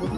Hi,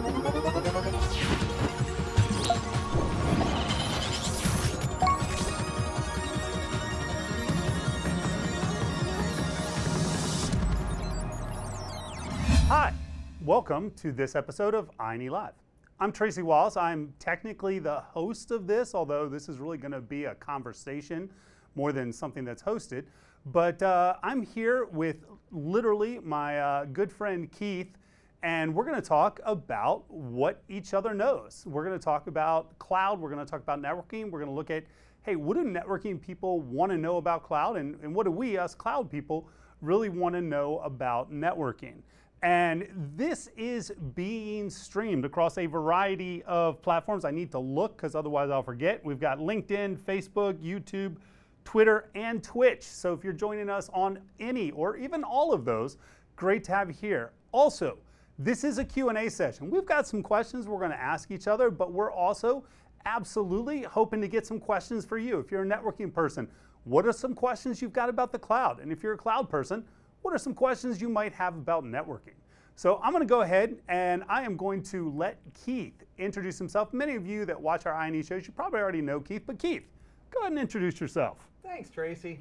welcome to this episode of INE Live. I'm Tracy Wallace. I'm technically the host of this, although this is really going to be a conversation more than something that's hosted. But uh, I'm here with literally my uh, good friend Keith, and we're going to talk about what each other knows. We're going to talk about cloud, we're going to talk about networking, we're going to look at hey, what do networking people want to know about cloud, and, and what do we, us cloud people, really want to know about networking? And this is being streamed across a variety of platforms. I need to look because otherwise I'll forget. We've got LinkedIn, Facebook, YouTube, Twitter, and Twitch. So if you're joining us on any or even all of those, great to have you here. Also, this is a Q&A session. We've got some questions we're going to ask each other, but we're also absolutely hoping to get some questions for you. If you're a networking person, what are some questions you've got about the cloud? And if you're a cloud person, what are some questions you might have about networking? So I'm going to go ahead and I am going to let Keith introduce himself. Many of you that watch our INE shows, you probably already know Keith, but Keith, go ahead and introduce yourself. Thanks, Tracy.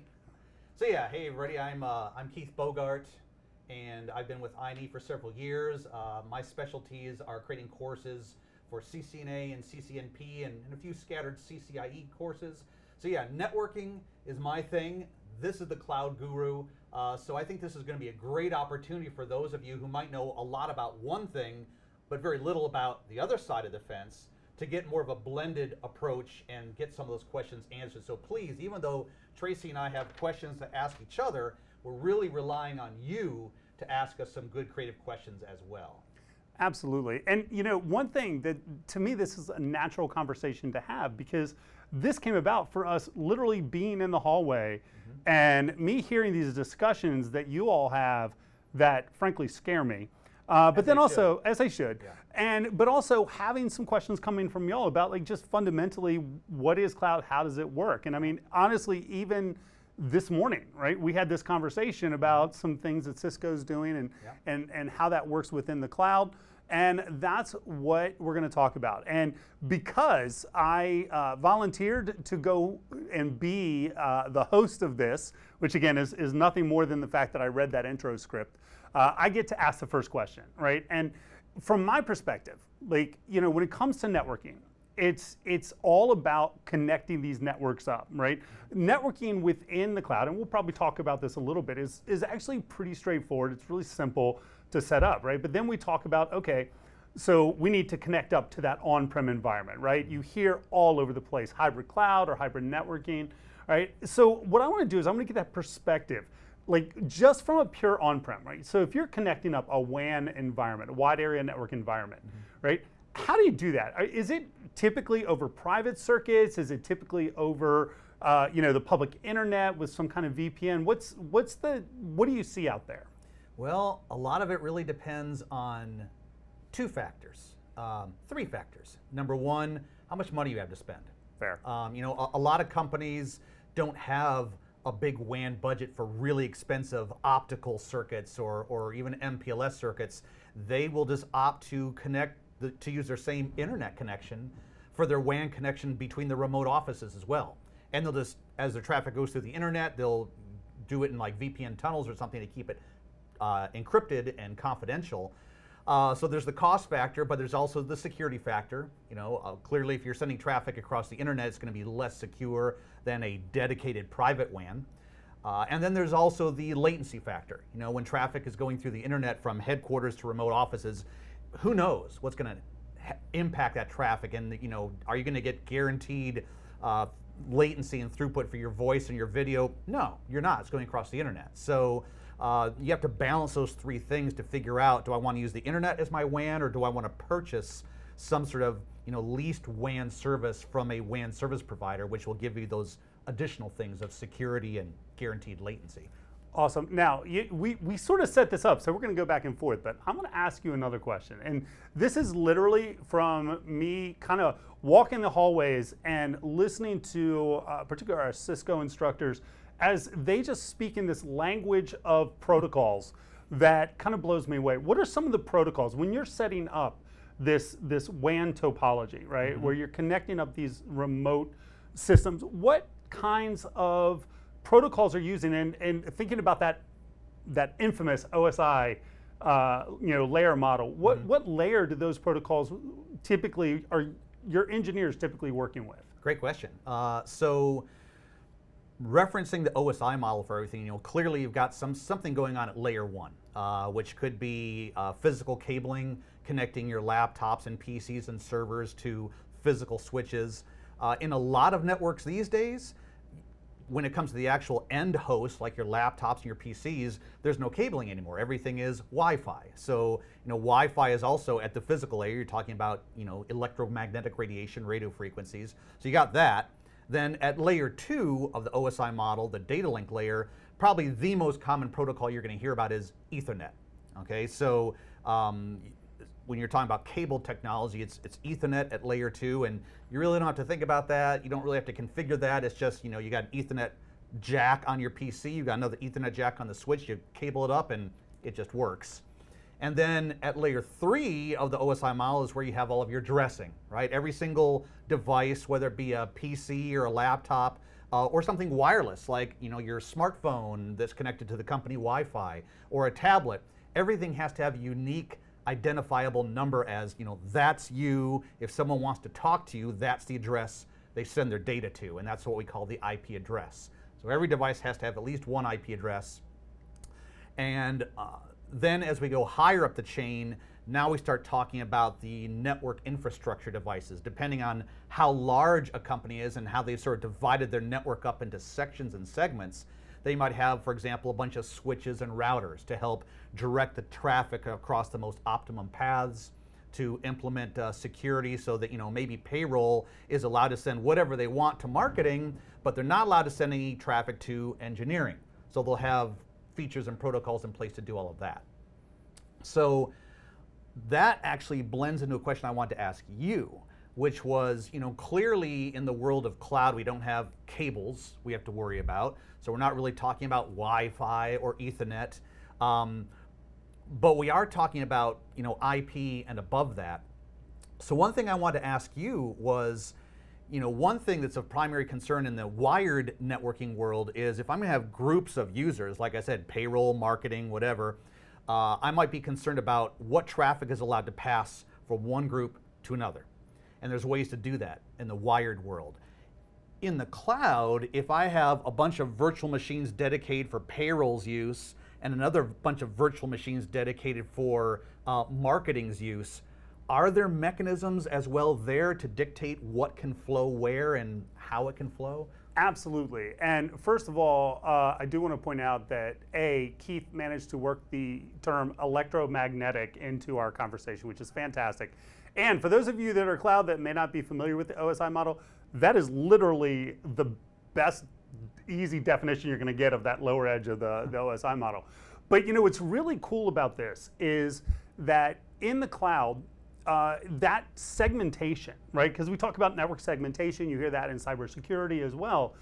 So yeah, hey everybody, I'm uh, I'm Keith Bogart, and I've been with INE for several years. Uh, my specialties are creating courses for CCNA and CCNP, and, and a few scattered CCIE courses. So yeah, networking is my thing. This is the Cloud Guru. Uh, so I think this is going to be a great opportunity for those of you who might know a lot about one thing, but very little about the other side of the fence to get more of a blended approach and get some of those questions answered. So please, even though Tracy and I have questions to ask each other, we're really relying on you to ask us some good creative questions as well. Absolutely. And you know, one thing that to me this is a natural conversation to have because this came about for us literally being in the hallway mm-hmm. and me hearing these discussions that you all have that frankly scare me. Uh, but then also, should. as I should, yeah. and but also having some questions coming from y'all about like just fundamentally what is cloud, how does it work, and I mean honestly, even this morning, right? We had this conversation about some things that Cisco's doing and yeah. and and how that works within the cloud. And that's what we're going to talk about. And because I uh, volunteered to go and be uh, the host of this, which again is, is nothing more than the fact that I read that intro script, uh, I get to ask the first question, right? And from my perspective, like, you know, when it comes to networking, it's it's all about connecting these networks up, right? Networking within the cloud, and we'll probably talk about this a little bit, is is actually pretty straightforward. It's really simple to set up, right? But then we talk about okay, so we need to connect up to that on-prem environment, right? You hear all over the place hybrid cloud or hybrid networking, right? So what I want to do is I'm going to get that perspective like just from a pure on-prem, right? So if you're connecting up a WAN environment, a wide area network environment, mm-hmm. right? How do you do that? Is it typically over private circuits? Is it typically over uh, you know the public internet with some kind of VPN? What's what's the what do you see out there? Well, a lot of it really depends on two factors, um, three factors. Number one, how much money you have to spend. Fair. Um, you know, a, a lot of companies don't have a big WAN budget for really expensive optical circuits or, or even MPLS circuits. They will just opt to connect the, to use their same internet connection for their WAN connection between the remote offices as well. And they'll just, as their traffic goes through the internet, they'll do it in like VPN tunnels or something to keep it uh, encrypted and confidential. Uh, so there's the cost factor, but there's also the security factor. You know, uh, clearly, if you're sending traffic across the internet, it's going to be less secure than a dedicated private WAN. Uh, and then there's also the latency factor. You know, when traffic is going through the internet from headquarters to remote offices, who knows what's going to ha- impact that traffic? And you know, are you going to get guaranteed uh, latency and throughput for your voice and your video? No, you're not. It's going across the internet. So uh, you have to balance those three things to figure out: do I want to use the internet as my WAN, or do I want to purchase some sort of you know leased WAN service from a WAN service provider, which will give you those additional things of security and guaranteed latency. Awesome. Now, you, we, we sort of set this up, so we're going to go back and forth, but I'm going to ask you another question. And this is literally from me kind of walking the hallways and listening to, uh, particularly our Cisco instructors, as they just speak in this language of protocols that kind of blows me away. What are some of the protocols when you're setting up this this WAN topology, right? Where you're connecting up these remote systems. What kinds of protocols are using and, and thinking about that that infamous OSI uh, you know layer model. What what layer do those protocols typically are your engineers typically working with? Great question. Uh, so referencing the OSI model for everything, you know, clearly you've got some something going on at layer one, uh, which could be uh, physical cabling connecting your laptops and PCs and servers to physical switches. Uh, in a lot of networks these days, when it comes to the actual end host, like your laptops and your PCs, there's no cabling anymore. Everything is Wi-Fi. So, you know, Wi-Fi is also at the physical layer. You're talking about, you know, electromagnetic radiation, radio frequencies. So you got that. Then at layer two of the OSI model, the data link layer, probably the most common protocol you're going to hear about is Ethernet. Okay, so um, when you're talking about cable technology, it's, it's Ethernet at layer two, and you really don't have to think about that. You don't really have to configure that. It's just, you know, you got an Ethernet jack on your PC, you got another Ethernet jack on the switch, you cable it up, and it just works. And then at layer three of the OSI model is where you have all of your dressing, right? Every single device, whether it be a PC or a laptop, uh, or something wireless like you know your smartphone that's connected to the company Wi-Fi or a tablet, everything has to have unique identifiable number as you know that's you. If someone wants to talk to you, that's the address they send their data to, and that's what we call the IP address. So every device has to have at least one IP address, and uh, then as we go higher up the chain, now we start talking about the network infrastructure devices. Depending on how large a company is and how they've sort of divided their network up into sections and segments, they might have, for example, a bunch of switches and routers to help direct the traffic across the most optimum paths to implement uh, security so that you know maybe payroll is allowed to send whatever they want to marketing but they're not allowed to send any traffic to engineering. So they'll have features and protocols in place to do all of that. So that actually blends into a question i want to ask you which was you know clearly in the world of cloud we don't have cables we have to worry about so we're not really talking about wi-fi or ethernet um, but we are talking about you know IP and above that. So one thing I wanted to ask you was, you know, one thing that's of primary concern in the wired networking world is if I'm going to have groups of users, like I said, payroll, marketing, whatever, uh, I might be concerned about what traffic is allowed to pass from one group to another. And there's ways to do that in the wired world. In the cloud, if I have a bunch of virtual machines dedicated for payroll's use and another bunch of virtual machines dedicated for uh, marketing's use. Are there mechanisms as well there to dictate what can flow where and how it can flow? Absolutely. And first of all, uh, I do want to point out that A, Keith managed to work the term electromagnetic into our conversation, which is fantastic. And for those of you that are cloud that may not be familiar with the OSI model, that is literally the best easy definition you're going to get of that lower edge of the, the OSI model. But you know what's really cool about this is that in the cloud, uh, that segmentation, right? Because we talk about network segmentation, you hear that in cybersecurity as well,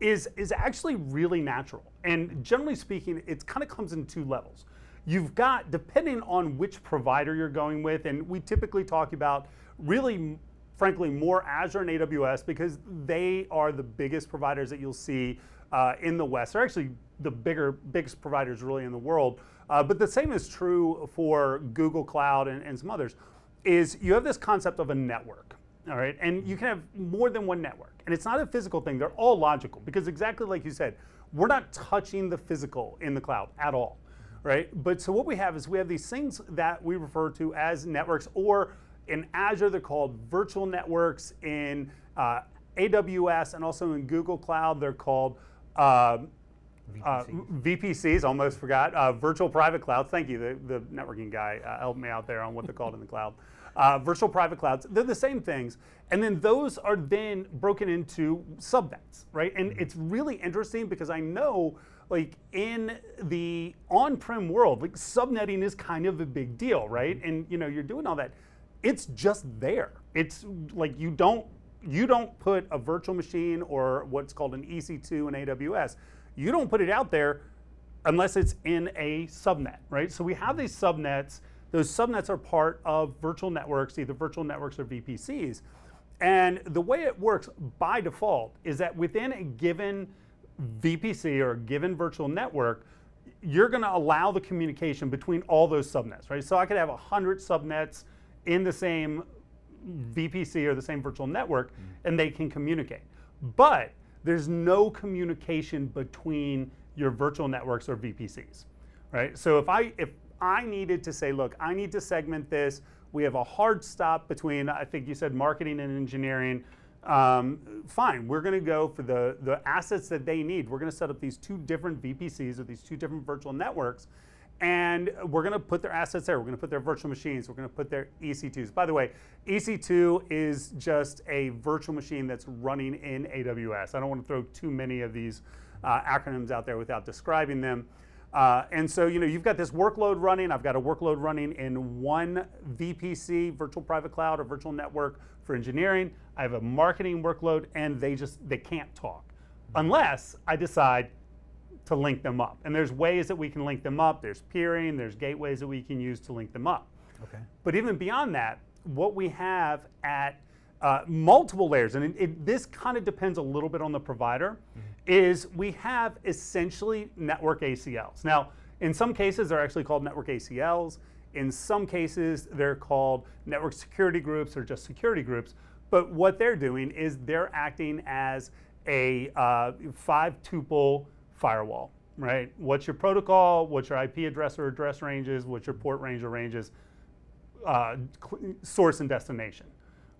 is is actually really natural. And generally speaking, it kind of comes in two levels. You've got depending on which provider you're going with, and we typically talk about really frankly, more Azure and AWS because they are the biggest providers that you'll see uh, in the West. They're actually the bigger, biggest providers really in the world. Uh, but the same is true for Google Cloud and, and some others. Is you have this concept of a network, all right, and you can have more than one network, and it's not a physical thing. They're all logical because exactly like you said, we're not touching the physical in the cloud at all, right? But so what we have is we have these things that we refer to as networks or in Azure, they're called virtual networks. In uh, AWS and also in Google Cloud, they're called uh, VPCs. Uh, VPCs. Almost forgot. Uh, virtual private clouds. Thank you. The, the networking guy uh, helped me out there on what they're called in the cloud. Uh, virtual private clouds. They're the same things, and then those are then broken into subnets, right? And mm-hmm. it's really interesting because I know like in the on-prem world, like subnetting is kind of a big deal, right? Mm-hmm. And you know, you're doing all that it's just there. It's like you don't you don't put a virtual machine or what's called an EC2 in AWS. You don't put it out there unless it's in a subnet, right? So we have these subnets those subnets are part of virtual networks, either virtual networks or VPCs. And the way it works by default is that within a given VPC or a given virtual network, you're going to allow the communication between all those subnets, right? So I could have 100 subnets in the same VPC or the same virtual network, mm-hmm. and they can communicate. But there's no communication between your virtual networks or VPCs, right? So if I if I needed to say, look, I need to segment this. We have a hard stop between, I think you said marketing and engineering. Um, fine, we're going to go for the, the assets that they need. We're going to set up these two different VPCs or these two different virtual networks, and we're going to put their assets there. We're going to put their virtual machines. We're going to put their EC2s. By the way, EC2 is just a virtual machine that's running in AWS. I don't want to throw too many of these uh, acronyms out there without describing them. Uh, and so, you know, you've got this workload running. I've got a workload running in one VPC, virtual private cloud or virtual network for engineering. I have a marketing workload, and they just they can't talk unless I decide to link them up. And there's ways that we can link them up. There's peering. There's gateways that we can use to link them up. Okay. But even beyond that, what we have at uh, multiple layers, and it, it, this kind of depends a little bit on the provider, mm-hmm. is we have essentially network ACLs. Now, in some cases, they're actually called network ACLs. In some cases, they're called network security groups or just security groups. But what they're doing is they're acting as a uh, five tuple firewall, right? What's your protocol? What's your IP address or address ranges? What's your port range or ranges? Uh, source and destination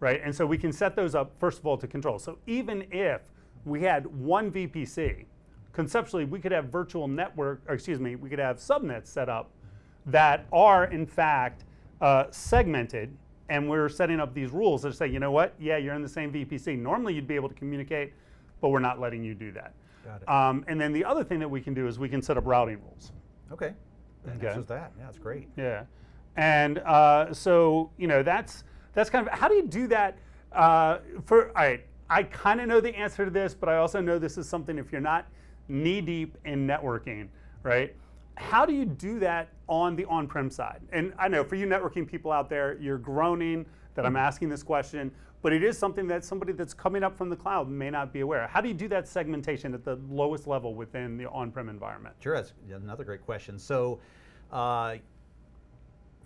right? And so we can set those up, first of all, to control. So even if we had one VPC, conceptually, we could have virtual network, or excuse me, we could have subnets set up that are, in fact, uh, segmented. And we're setting up these rules that say, you know what? Yeah, you're in the same VPC. Normally, you'd be able to communicate, but we're not letting you do that. Got it. Um, and then the other thing that we can do is we can set up routing rules. Okay. That okay. that. Yeah, that's great. Yeah. And uh, so, you know, that's that's kind of how do you do that? Uh, for all right, I kind of know the answer to this, but I also know this is something if you're not knee deep in networking, right? How do you do that on the on-prem side? And I know for you networking people out there, you're groaning that I'm asking this question, but it is something that somebody that's coming up from the cloud may not be aware. How do you do that segmentation at the lowest level within the on-prem environment? Sure, that's another great question. So. Uh,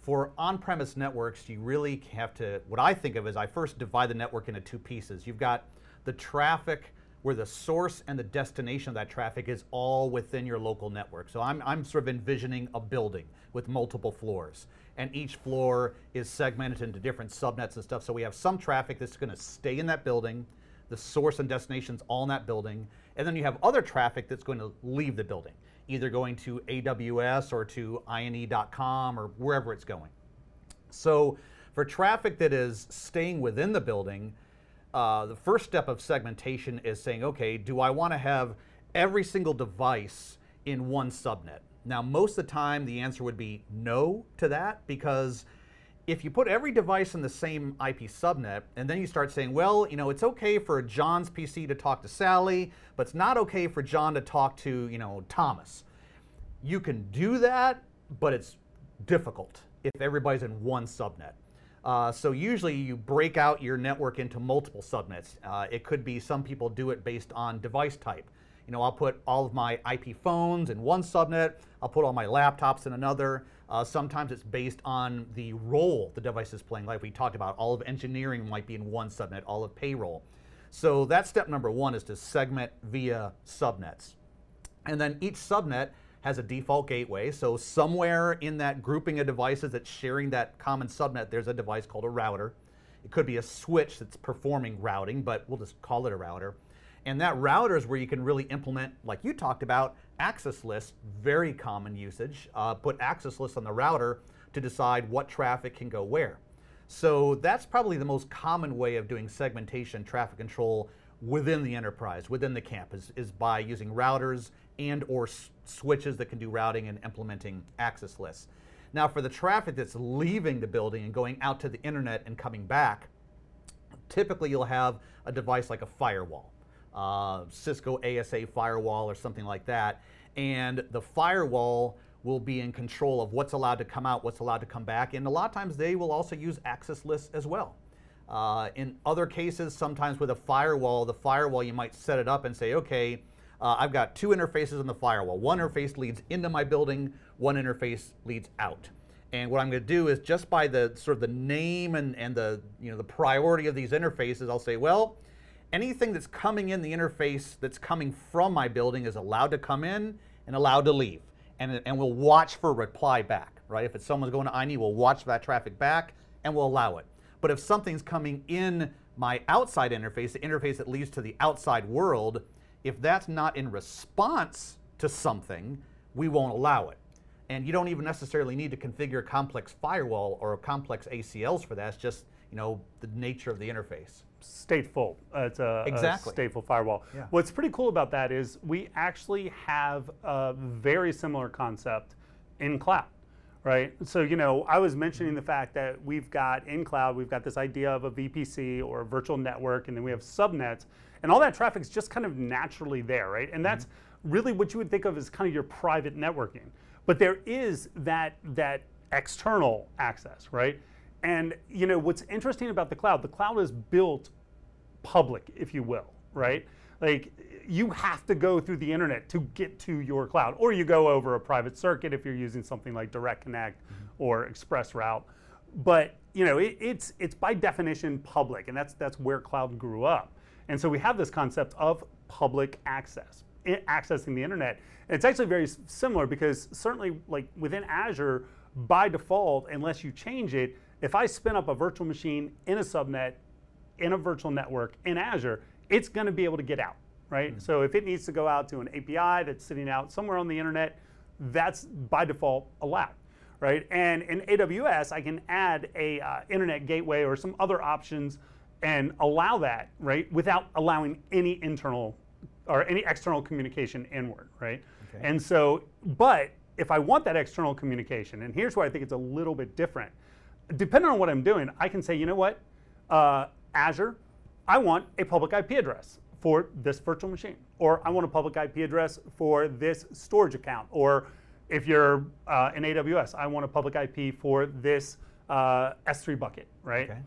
for on-premise networks, you really have to, what I think of is I first divide the network into two pieces. You've got the traffic where the source and the destination of that traffic is all within your local network. So I'm, I'm sort of envisioning a building with multiple floors. And each floor is segmented into different subnets and stuff. So we have some traffic that's going to stay in that building, the source and destination's all in that building. And then you have other traffic that's going to leave the building either going to AWS or to INE.com or wherever it's going. So for traffic that is staying within the building, uh, the first step of segmentation is saying, okay, do I want to have every single device in one subnet? Now, most of the time, the answer would be no to that because if you put every device in the same IP subnet, and then you start saying, well, you know, it's okay for John's PC to talk to Sally, but it's not okay for John to talk to, you know, Thomas. You can do that, but it's difficult if everybody's in one subnet. Uh, so usually you break out your network into multiple subnets. Uh, it could be some people do it based on device type. You know, I'll put all of my IP phones in one subnet. I'll put all my laptops in another. Uh, sometimes it's based on the role the device is playing, like we talked about. All of engineering might be in one subnet, all of payroll. So that's step number one is to segment via subnets. And then each subnet has a default gateway. So somewhere in that grouping of devices that's sharing that common subnet, there's a device called a router. It could be a switch that's performing routing, but we'll just call it a router. And that router is where you can really implement, like you talked about, access lists, very common usage. Uh, put access lists on the router to decide what traffic can go where. So that's probably the most common way of doing segmentation traffic control within the enterprise, within the campus, is, is by using routers and or switches that can do routing and implementing access lists. Now for the traffic that's leaving the building and going out to the internet and coming back, typically you'll have a device like a firewall uh, Cisco ASA firewall or something like that. And the firewall will be in control of what's allowed to come out, what's allowed to come back, and a lot of times they will also use access lists as well. Uh, in other cases, sometimes with a firewall, the firewall you might set it up and say, okay, uh, I've got two interfaces on the firewall. One interface leads into my building, one interface leads out. And what I'm going to do is just by the sort of the name and, and the you know the priority of these interfaces, I'll say, well, anything that's coming in the interface that's coming from my building is allowed to come in and allowed to leave. And, and we'll watch for reply back, right? If it's someone's going to INE, we'll watch that traffic back and we'll allow it. But if something's coming in my outside interface, the interface that leads to the outside world, if that's not in response to something, we won't allow it. And you don't even necessarily need to configure a complex firewall or a complex ACLs for that. It's just you know the nature of the interface. Stateful. Uh, it's a, exactly. a stateful firewall. Yeah. What's pretty cool about that is we actually have a very similar concept in cloud right? So, you know, I was mentioning the fact that we've got in cloud, we've got this idea of a VPC or a virtual network, and then we have subnets, and all that traffic is just kind of naturally there, right? And that's mm-hmm. really what you would think of as kind of your private networking. But there is that that external access, right? And you know, what's interesting about the cloud, the cloud is built public, if you will, right? Like you have to go through the internet to get to your cloud, or you go over a private circuit if you're using something like Direct Connect mm-hmm. or Express Route. But you know, it, it's it's by definition public, and that's that's where cloud grew up. And so we have this concept of public access, accessing the internet. And it's actually very similar because certainly, like within Azure, by default, unless you change it, if I spin up a virtual machine in a subnet, in a virtual network in Azure, it's going to be able to get out, right? Mm-hmm. So if it needs to go out to an API that's sitting out somewhere on the internet, that's by default allowed, right? And in AWS, I can add a uh, internet gateway or some other options and allow that, right, without allowing any internal or any external communication inward, right? Okay. And so, but if I want that external communication, and here's where I think it's a little bit different. Depending on what I'm doing, I can say, you know what, uh, Azure, I want a public IP address for this virtual machine, or I want a public IP address for this storage account, or if you're uh, in AWS, I want a public IP for this uh, S3 bucket, right? Okay.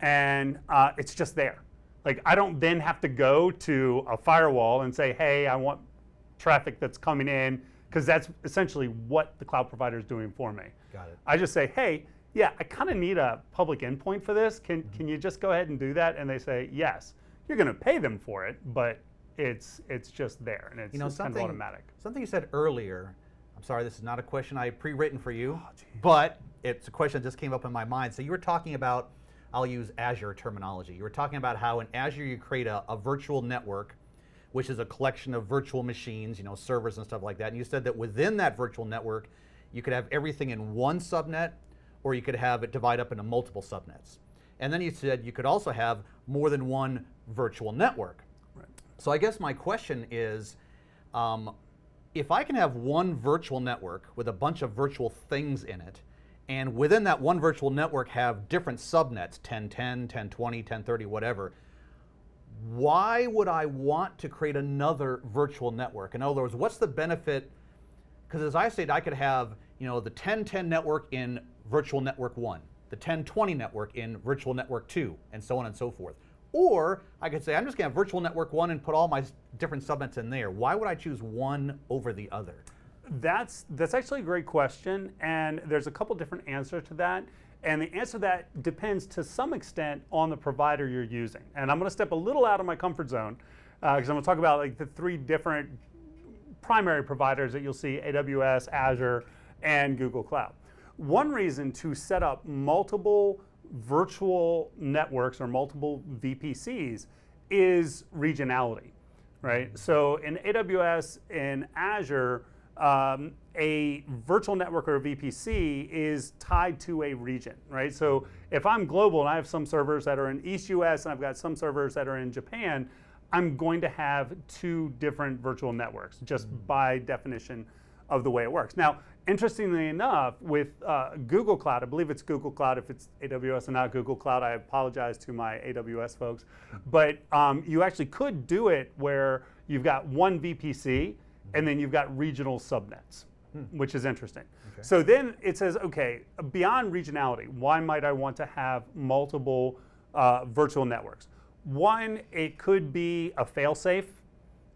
And uh, it's just there. Like I don't then have to go to a firewall and say, hey, I want traffic that's coming in, because that's essentially what the cloud provider is doing for me. Got it. I just say, hey, yeah, I kind of need a public endpoint for this. Can, mm-hmm. can you just go ahead and do that? And they say, yes. You're going to pay them for it, but it's it's just there and it's, you know, it's kind of automatic. Something you said earlier, I'm sorry, this is not a question I pre-written for you, oh, but it's a question that just came up in my mind. So you were talking about, I'll use Azure terminology. You were talking about how in Azure you create a, a virtual network, which is a collection of virtual machines, you know, servers and stuff like that. And you said that within that virtual network, you could have everything in one subnet or you could have it divide up into multiple subnets. And then you said you could also have more than one virtual network. Right. So I guess my question is, um, if I can have one virtual network with a bunch of virtual things in it, and within that one virtual network have different subnets, 1010, 1020, 1030, whatever, why would I want to create another virtual network? In other words, what's the benefit? Because as I said, I could have you know the 1010 network in virtual network 1, the 1020 network in virtual network 2, and so on and so forth. Or I could say, I'm just going to have virtual network 1 and put all my different subnets in there. Why would I choose one over the other? That's, that's actually a great question, and there's a couple different answers to that. And the answer to that depends to some extent on the provider you're using. And I'm going to step a little out of my comfort zone because uh, I'm going to talk about like the three different primary providers that you'll see: AWS, Azure, and Google Cloud. One reason to set up multiple virtual networks or multiple VPCs is regionality, right? So in AWS and Azure, um, a virtual network or a VPC is tied to a region, right? So if I'm global and I have some servers that are in East US and I've got some servers that are in Japan, I'm going to have two different virtual networks just mm-hmm. by definition of the way it works. Now, interestingly enough, with uh, Google Cloud, I believe it's Google Cloud. If it's AWS and not Google Cloud, I apologize to my AWS folks. But um, you actually could do it where you've got one VPC and then you've got regional subnets, which is interesting. So then it says, okay, beyond regionality, why might I want to have multiple uh, virtual networks? One, it could be a fail-safe,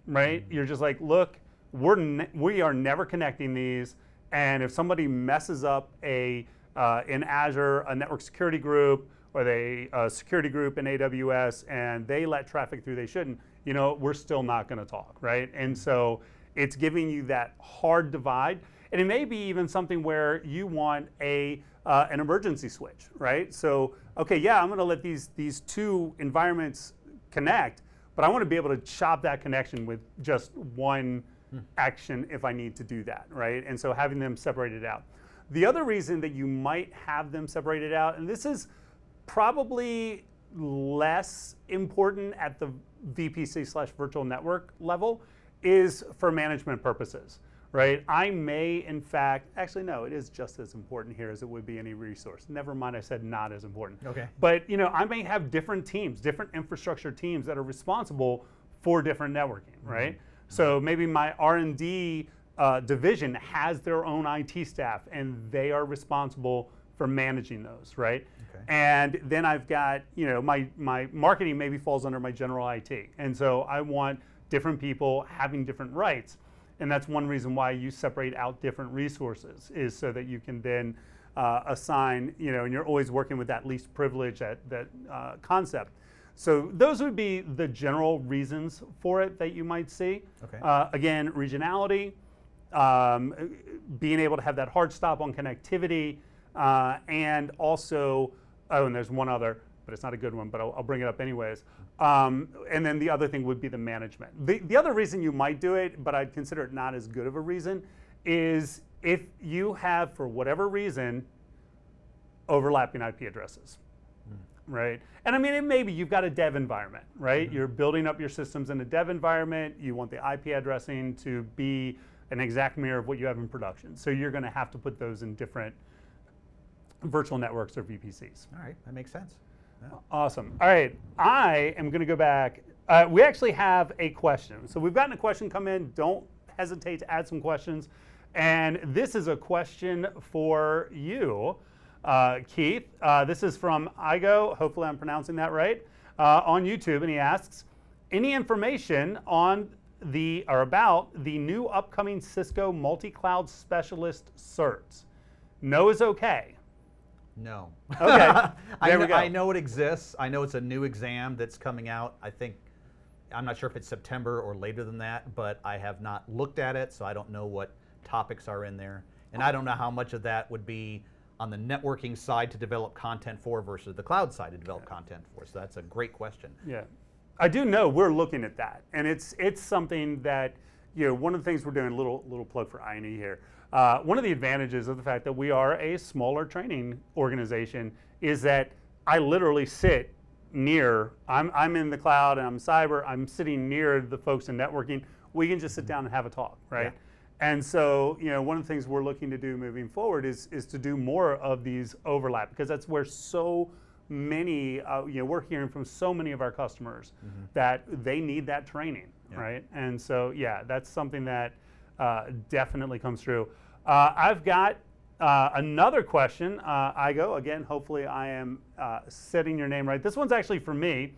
right? You're just like, look, we're ne- we are never connecting these, and if somebody messes up a uh, in Azure a network security group or they a security group in AWS and they let traffic through they shouldn't, you know, we're still not going to talk, right? And so it's giving you that hard divide, and it may be even something where you want a uh, an emergency switch, right? So okay, yeah, I'm going to let these these two environments connect, but I want to be able to chop that connection with just one action if I need to do that, right? And so having them separated out. The other reason that you might have them separated out, and this is probably less important at the VPC slash virtual network level, is for management purposes, right? I may, in fact, actually, no, it is just as important here as it would be any resource. Never mind, I said not as important. Okay. But you know, I may have different teams, different infrastructure teams that are responsible for different networking, right? Mm-hmm. So maybe my R and D uh, division has their own IT staff, and they are responsible for managing those, right? Okay. And then I've got, you know, my my marketing maybe falls under my general IT, and so I want different people having different rights, and that's one reason why you separate out different resources is so that you can then uh, assign, you know, and you're always working with that least privilege, that that uh, concept. So those would be the general reasons for it that you might see. Okay. Uh, again, regionality, um, being able to have that hard stop on connectivity, uh, and also, oh, and there's one other, but it's not a good one, but I'll, I'll bring it up anyways. Um, and then the other thing would be the management. The, the other reason you might do it, but I'd consider it not as good of a reason, is if you have, for whatever reason, overlapping IP addresses right? And I mean, it maybe you've got a dev environment, right? You're building up your systems in a dev environment. You want the IP addressing to be an exact mirror of what you have in production. So you're going to have to put those in different virtual networks or VPCs. All right, that makes sense. Yeah. Awesome. All right, I am going to go back. Uh, we actually have a question. So we've gotten a question come in. Don't hesitate to add some questions. And this is a question for you, uh, Keith. Uh, this is from Igo. Hopefully, I'm pronouncing that right. Uh, on YouTube, and he asks, any information on the or about the new upcoming Cisco multi-cloud specialist certs? No is okay. No. Okay, I, there know, we go. I know it exists. I know it's a new exam that's coming out. I think, I'm not sure if it's September or later than that, but I have not looked at it, so I don't know what topics are in there. And I don't know how much of that would be on the networking side to develop content for versus the cloud side to develop content for. So that's a great question. Yeah, I do know we're looking at that, and it's it's something that you know one of the things we're doing. Little little plug for INE here. Uh, one of the advantages of the fact that we are a smaller training organization is that I literally sit near. I'm I'm in the cloud and I'm cyber. I'm sitting near the folks in networking. We can just sit down and have a talk, right? Yeah. And so, you know, one of the things we're looking to do moving forward is is to do more of these overlap because that's where so many, uh, you know, we're hearing from so many of our customers that they need that training, Yeah. right? And so, yeah, that's something that uh, definitely comes through. Uh, I've got uh, another question. Uh, Igo, again, hopefully I am uh, setting your name right. This one's actually for me.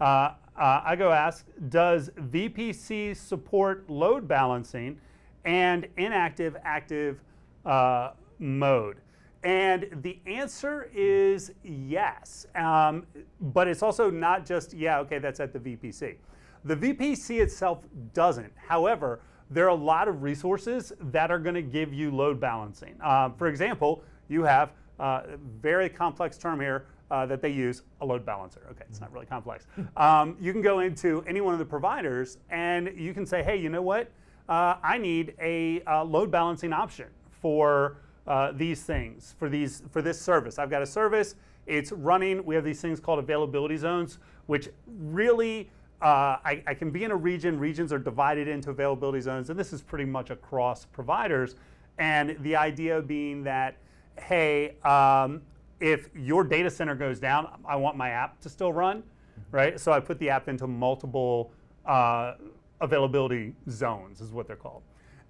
Uh, uh, Igo asks, does VPC support load balancing and inactive active uh, mode? And the answer is yes. Um, but it's also not just, yeah, okay, that's at the VPC. The VPC itself doesn't. However, there are a lot of resources that are going to give you load balancing. Uh, for example, you have uh, a very complex term here uh, that they use a load balancer. Okay, it's not really complex. Um, you can go into any one of the providers and you can say, hey, you know what? Uh, I need a uh, load balancing option for uh, these things for these for this service. I've got a service. It's running. We have these things called availability zones, which really uh, I, I can be in a region. Regions are divided into availability zones, and this is pretty much across providers. And the idea being that, hey, um, if your data center goes down, I want my app to still run, right? So I put the app into multiple uh, availability zones, is what they're called.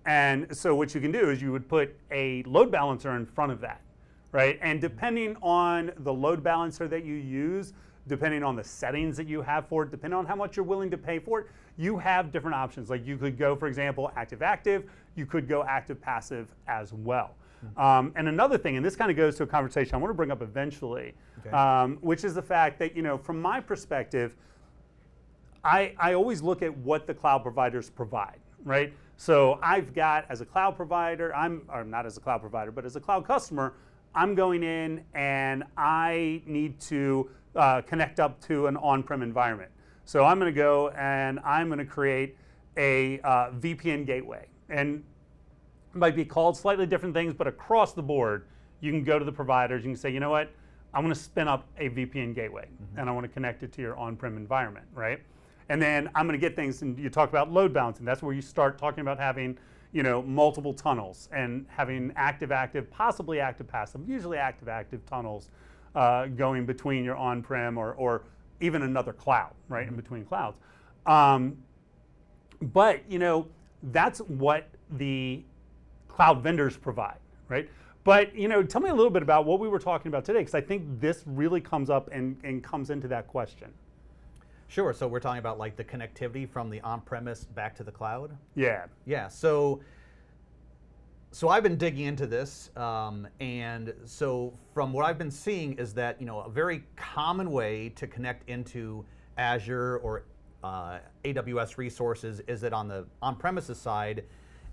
And so what you can do is you would put a load balancer in front of that, right? And depending on the load balancer that you use, depending on the settings that you have for it, depending on how much you're willing to pay for it, you have different options. Like you could go, for example, active active, you could go active passive as well. Mm-hmm. Um, and another thing, and this kind of goes to a conversation I want to bring up eventually, okay. um, which is the fact that, you know, from my perspective, I, I always look at what the cloud providers provide, right? So I've got, as a cloud provider, I'm, or not as a cloud provider, but as a cloud customer, I'm going in and I need to uh, connect up to an on prem environment. So I'm going to go and I'm going to create a uh, VPN gateway. And it might be called slightly different things, but across the board, you can go to the providers. You can say, you know what, I want to spin up a VPN gateway mm-hmm. and I want to connect it to your on prem environment, right? And then I'm going to get things, and you talk about load balancing. That's where you start talking about having, you know, multiple tunnels and having active, active, possibly active, passive, usually active, active tunnels uh, going between your on-prem or, or even another cloud, right, mm-hmm. in between clouds. Um, but you know, that's what the cloud vendors provide, right? But you know, tell me a little bit about what we were talking about today, because I think this really comes up and, and comes into that question. Sure. So we're talking about like the connectivity from the on-premise back to the cloud. Yeah. Yeah. So so I've been digging into this, um, and so from what I've been seeing is that you know a very common way to connect into Azure or uh, AWS resources is that on the on-premises side,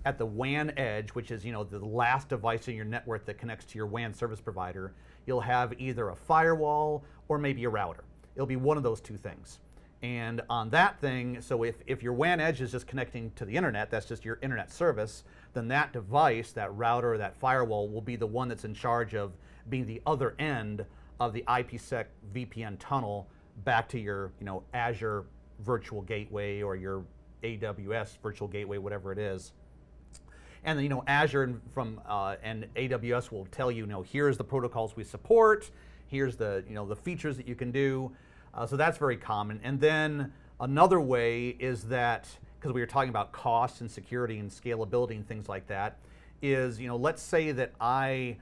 at the WAN edge, which is you know the last device in your network that connects to your WAN service provider, you'll have either a firewall or maybe a router. It'll be one of those two things. And on that thing, so if, if your WAN edge is just connecting to the internet, that's just your internet service, then that device, that router, that firewall will be the one that's in charge of being the other end of the IPsec VPN tunnel back to your you know, Azure virtual gateway or your AWS virtual gateway, whatever it is. And you know, Azure from uh, and AWS will tell you, you know, here's the protocols we support, here's the you know the features that you can do. Uh, so that's very common. And then another way is that, because we were talking about cost and security and scalability and things like that, is, you know, let's say that I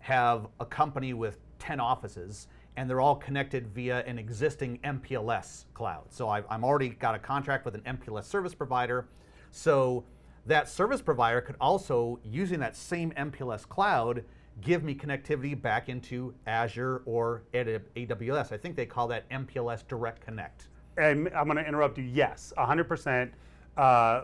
have a company with 10 offices and they're all connected via an existing MPLS cloud. So I've, I'm already got a contract with an MPLS service provider. So that service provider could also, using that same MPLS cloud, give me connectivity back into Azure or AWS. I think they call that MPLS Direct Connect. And I'm going to interrupt you. Yes, 100%. Uh,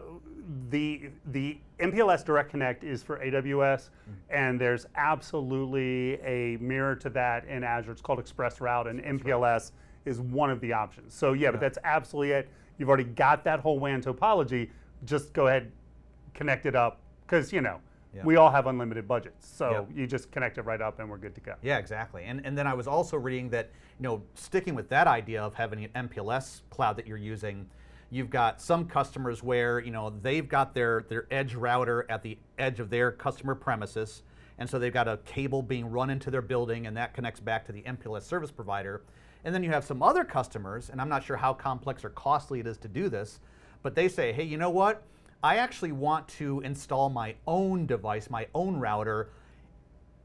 the the MPLS Direct Connect is for AWS, mm-hmm. and there's absolutely a mirror to that in Azure. It's called Express Route, and MPLS right. is one of the options. So yeah, yeah, but that's absolutely it. You've already got that whole WAN topology. Just go ahead, connect it up, because you know yeah. We all have unlimited budgets, so you just connect it right up and we're good to go. Yeah, exactly. And and then I was also reading that you know sticking with that idea of having an MPLS cloud that you're using, you've got some customers where you know they've got their their edge router at the edge of their customer premises, and so they've got a cable being run into their building, and that connects back to the MPLS service provider. And then you have some other customers, and I'm not sure how complex or costly it is to do this, but they say, hey, you know what? I actually want to install my own device, my own router,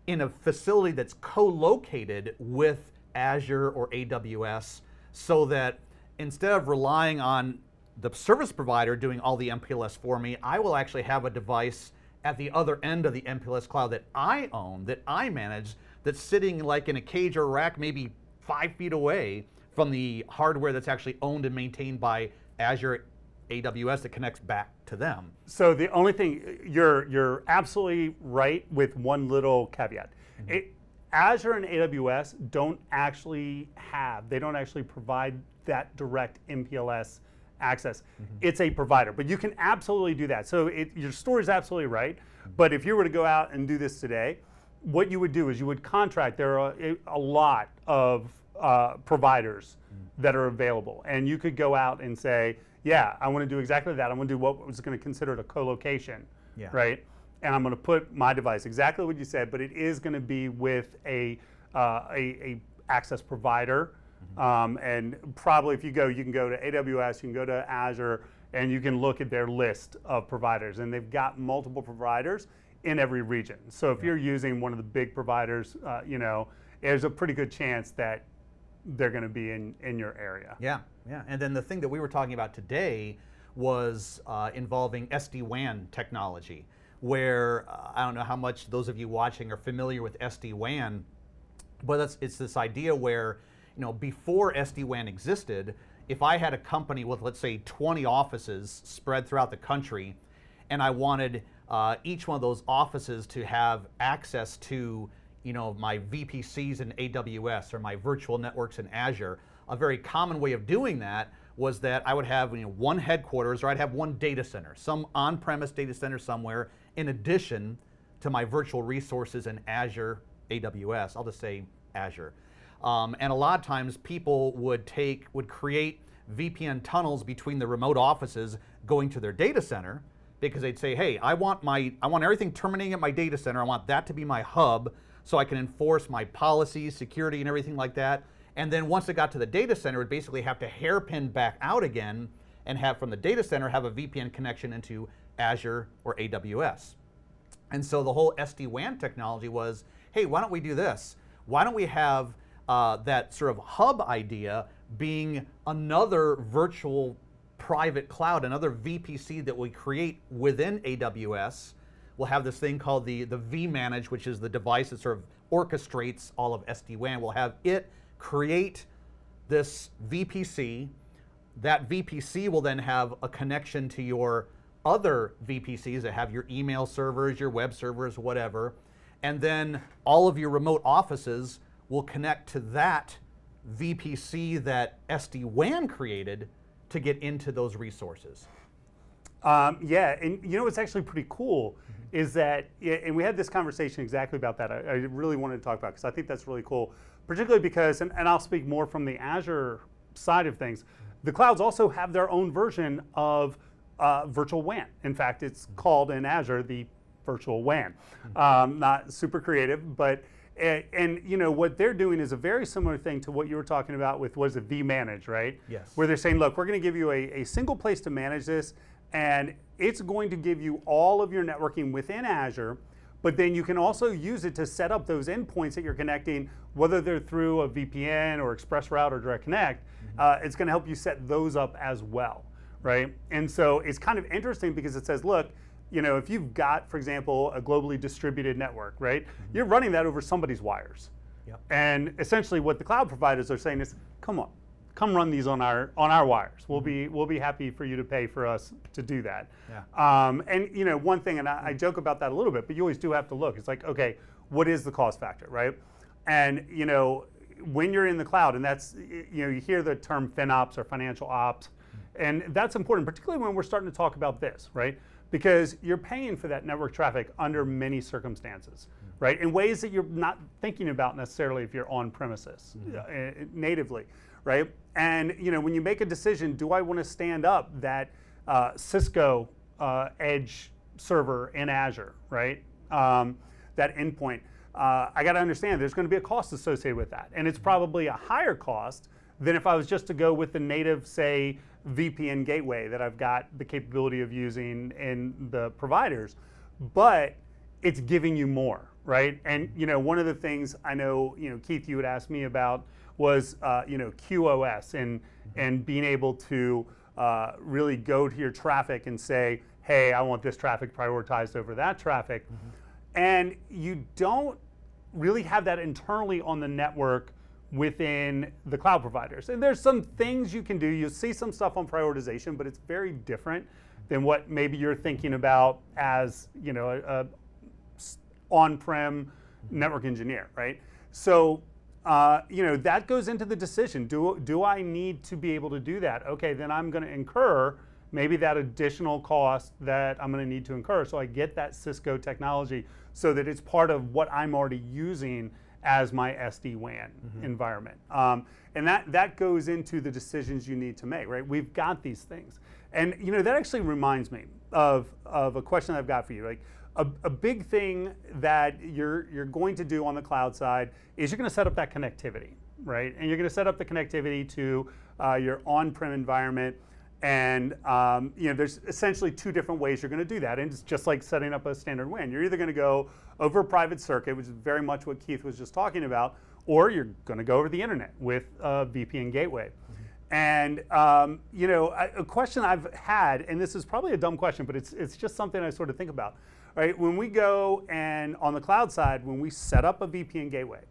in a facility that's co located with Azure or AWS so that instead of relying on the service provider doing all the MPLS for me, I will actually have a device at the other end of the MPLS cloud that I own, that I manage, that's sitting like in a cage or rack, maybe five feet away from the hardware that's actually owned and maintained by Azure AWS that connects back to them. So the only thing you're you're absolutely right with one little caveat. Mm-hmm. It, Azure and AWS don't actually have they don't actually provide that direct MPLS access. Mm-hmm. It's a provider, but you can absolutely do that. So it, your story is absolutely right. Mm-hmm. But if you were to go out and do this today, what you would do is you would contract. There are a, a lot of uh, providers mm. that are available, and you could go out and say, yeah, I want to do exactly that. I'm going to do what was going to consider it a co-location, yeah. right? And I'm going to put my device exactly what you said, but it is going to be with a uh, a, a, access provider. Mm-hmm. Um, and probably if you go, you can go to AWS, you can go to Azure, and you can look at their list of providers, and they've got multiple providers in every region. So if you're using one of the big providers, uh, you know, there's a pretty good chance that they're going to be in, in your area. Yeah, yeah. And then the thing that we were talking about today was uh, involving SD WAN technology, where uh, I don't know how much those of you watching are familiar with SD WAN, but it's, it's this idea where, you know, before SD WAN existed, if I had a company with, let's say, 20 offices spread throughout the country, and I wanted uh, each one of those offices to have access to you know, my VPCs in AWS or my virtual networks in Azure. A very common way of doing that was that I would have you know, one headquarters or I'd have one data center, some on-premise data center somewhere in addition to my virtual resources in Azure, AWS. I'll just say Azure. Um, and a lot of times people would take, would create VPN tunnels between the remote offices going to their data center because they'd say, hey, I want my, I want everything terminating at my data center. I want that to be my hub so I can enforce my policies, security, and everything like that. And then once it got to the data center, it basically have to hairpin back out again and have from the data center have a VPN connection into Azure or AWS. And so the whole SD WAN technology was hey, why don't we do this? Why don't we have uh, that sort of hub idea being another virtual private cloud, another VPC that we create within AWS we'll have this thing called the, the vManage, which is the device that sort of orchestrates all of SD-WAN. We'll have it create this VPC. That VPC will then have a connection to your other VPCs that have your email servers, your web servers, whatever. And then all of your remote offices will connect to that VPC that SD-WAN created to get into those resources. Um, yeah, and you know what's actually pretty cool is that, and we had this conversation exactly about that. I, I really wanted to talk about because I think that's really cool, particularly because, and, and I'll speak more from the Azure side of things. The clouds also have their own version of uh, virtual WAN. In fact, it's called in Azure the virtual WAN. Um, not super creative, but and, and, you know what they're doing is a very similar thing to what you were talking about with was it vManage, right? Yes. Where they're saying, look, we're going to give you a, a single place to manage this, and it's going to give you all of your networking within Azure, but then you can also use it to set up those endpoints that you're connecting, whether they're through a VPN or ExpressRoute or Direct Connect. Mm-hmm. Uh, it's going to help you set those up as well, right? And so it's kind of interesting because it says, look, you know, if you've got, for example, a globally distributed network, right? Mm-hmm. You're running that over somebody's wires. Yep. And essentially, what the cloud providers are saying is, come on, come run these on our on our wires. We'll be we'll be happy for you to pay for us to do that. Yeah. Um, and you know one thing, and I, I, joke about that a little bit, but you always do have to look. It's like okay, what is the cost factor, right? And you know when you're in the cloud, and that's you know you hear the term FinOps or financial ops, and that's important, particularly when we're starting to talk about this, right? Because you're paying for that network traffic under many circumstances, right? In ways that you're not thinking about necessarily if you're on premises mm-hmm. uh, natively right? And you know, when you make a decision, do I want to stand up that uh, Cisco uh, Edge server in Azure, right? Um, that endpoint. Uh, I got to understand there's going to be a cost associated with that, and it's probably a higher cost than if I was just to go with the native, say, VPN gateway that I've got the capability of using in the providers. But it's giving you more, right? And you know, one of the things I know, you know, Keith, you would ask me about was uh, you know QoS and and being able to uh, really go to your traffic and say, hey, I want this traffic prioritized over that traffic, mm-hmm. and you don't really have that internally on the network within the cloud providers. And there's some things you can do. You'll see some stuff on prioritization, but it's very different than what maybe you're thinking about as you know a, a on-prem network engineer, right? So uh, you know, that goes into the decision. Do, do I need to be able to do that? Okay, then I'm going to incur maybe that additional cost that I'm going to need to incur. So I get that Cisco technology so that it's part of what I'm already using as my SD WAN mm-hmm. environment. Um, and that, that goes into the decisions you need to make, right? We've got these things. And, you know, that actually reminds me of, of a question I've got for you. Like, a, a, big thing that you're, you're going to do on the cloud side is you're going to set up that connectivity, right? And you're going to set up the connectivity to uh, your on-prem environment. And um, you know, there's essentially two different ways you're going to do that, and it's just like setting up a standard WAN. You're either going to go over a private circuit, which is very much what Keith was just talking about, or you're going to go over the internet with a VPN gateway. And um, you know, a, a question I've had, and this is probably a dumb question, but it's it's just something I sort of think about. Right, when we go and on the cloud side, when we set up a VPN gateway,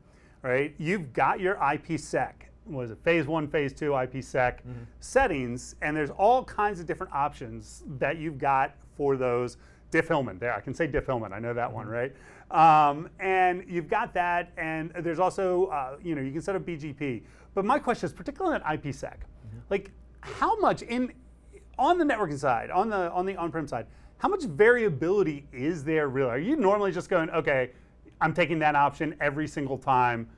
right, you've got your IPsec, was it phase one, phase two IPsec mm-hmm. settings, and there's all kinds of different options that you've got for those. Diffie-Hellman, there I can say Diffie-Hellman. I know that mm-hmm. one, right? Um, and you've got that, and there's also, uh, you know, you can set up BGP. But my question is, particularly on IPsec, mm-hmm. like how much in on the networking side, on the on the on-prem side, how much variability is there really? Are you normally just going, okay, I'm taking that option every single time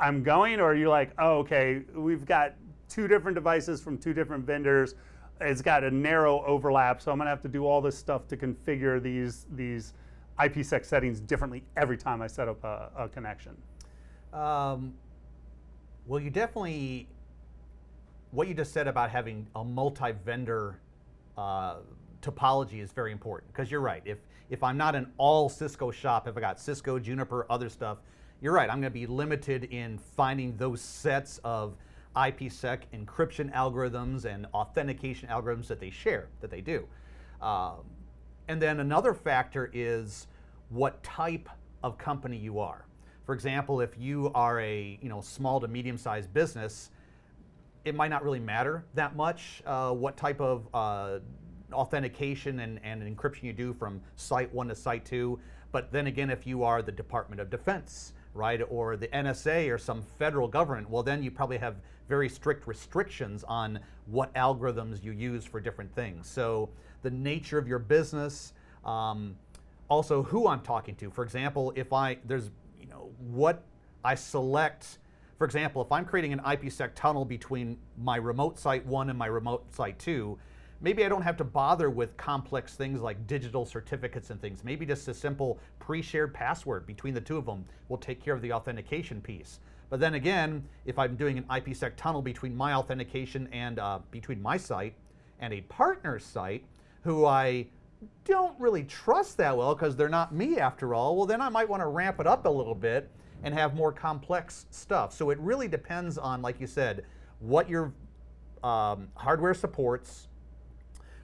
I'm going, or are you like, oh, okay, we've got two different devices from two different vendors. It's got a narrow overlap, so I'm gonna have to do all this stuff to configure these these IPsec settings differently every time I set up a, a connection. Um, well, you definitely what you just said about having a multi-vendor uh, topology is very important because you're right. If if I'm not an all Cisco shop, if I got Cisco, Juniper, other stuff, you're right. I'm going to be limited in finding those sets of IPsec encryption algorithms and authentication algorithms that they share, that they do. Um, and then another factor is what type of company you are. For example, if you are a you know small to medium-sized business, it might not really matter that much uh, what type of uh, authentication and, and encryption you do from site one to site two. But then again, if you are the Department of Defense, right, or the NSA or some federal government, well, then you probably have very strict restrictions on what algorithms you use for different things. So the nature of your business, um, also who I'm talking to. For example, if I there's you know what I select. For example, if I'm creating an IPsec tunnel between my remote site one and my remote site two, maybe I don't have to bother with complex things like digital certificates and things. Maybe just a simple pre-shared password between the two of them will take care of the authentication piece. But then again, if I'm doing an IPsec tunnel between my authentication and uh, between my site and a partner site who I don't really trust that well because they're not me after all, well, then I might want to ramp it up a little bit and have more complex stuff. So it really depends on, like you said, what your um, hardware supports,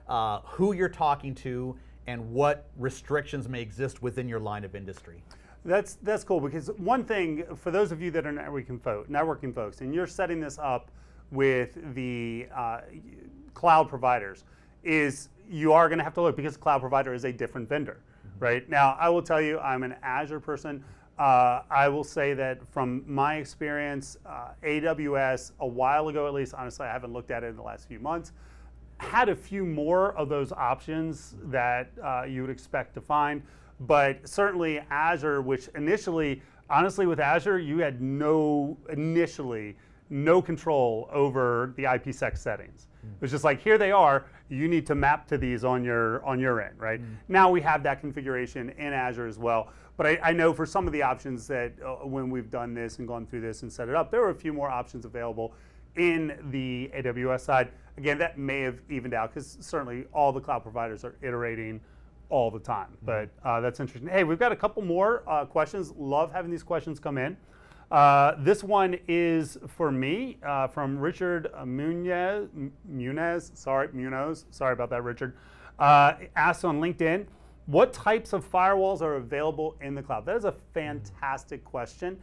uh, who you're talking to, and what restrictions may exist within your line of industry. That's that's cool because one thing for those of you that are networking, folk, networking folks, and you're setting this up with the uh, cloud providers, is you are going to have to look because cloud provider is a different vendor, mm-hmm. right? Now, I will tell you, I'm an Azure person. Uh, I will say that from my experience, uh, AWS a while ago, at least, honestly, I haven't looked at it in the last few months had a few more of those options that uh, you would expect to find, but certainly Azure, which initially, honestly, with Azure, you had no initially no control over the IPsec settings. Mm. It was just like here they are. You need to map to these on your on your end, right? Mm. Now we have that configuration in Azure as well. But I, I know for some of the options that uh, when we've done this and gone through this and set it up, there were a few more options available in the AWS side. Again, that may have evened out because certainly all the cloud providers are iterating all the time. Mm-hmm. But uh, that's interesting. Hey, we've got a couple more uh, questions. Love having these questions come in. Uh, this one is for me uh, from Richard Munez. Munez, sorry, Munoz. Sorry about that, Richard. Uh, asked on LinkedIn, what types of firewalls are available in the cloud? That is a fantastic question.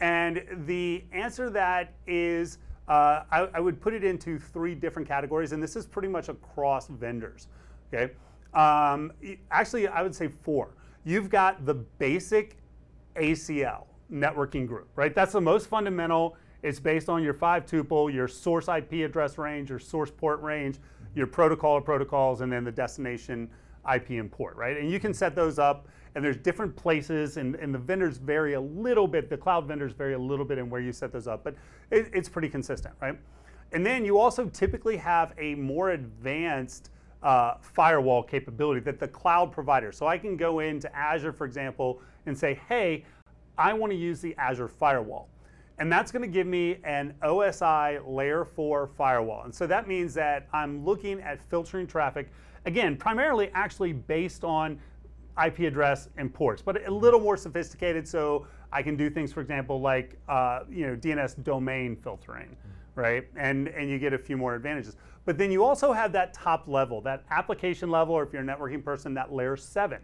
And the answer to that is uh, I, I, would put it into three different categories, and this is pretty much across vendors. Okay, um, actually, I would say four. You've got the basic ACL networking group, right? That's the most fundamental. It's based on your five tuple, your source IP address range, your source port range, your protocol or protocols, and then the destination IP and port, right? And you can set those up and there's different places and, and the vendors vary a little bit the cloud vendors vary a little bit in where you set those up but it, it's pretty consistent right? And then you also typically have a more advanced uh, firewall capability that the cloud provider. So i can go into azure for example and say hey i want to use the azure firewall. And that's going to give me an OSI layer 4 firewall. And so that means that I'm looking at filtering traffic, again, primarily actually based on IP address and ports, but a little more sophisticated so I can do things, for example, like uh, you know DNS domain filtering, right? And, and you get a few more advantages. But then you also have that top level, that application level, or if you're a networking person, that layer 7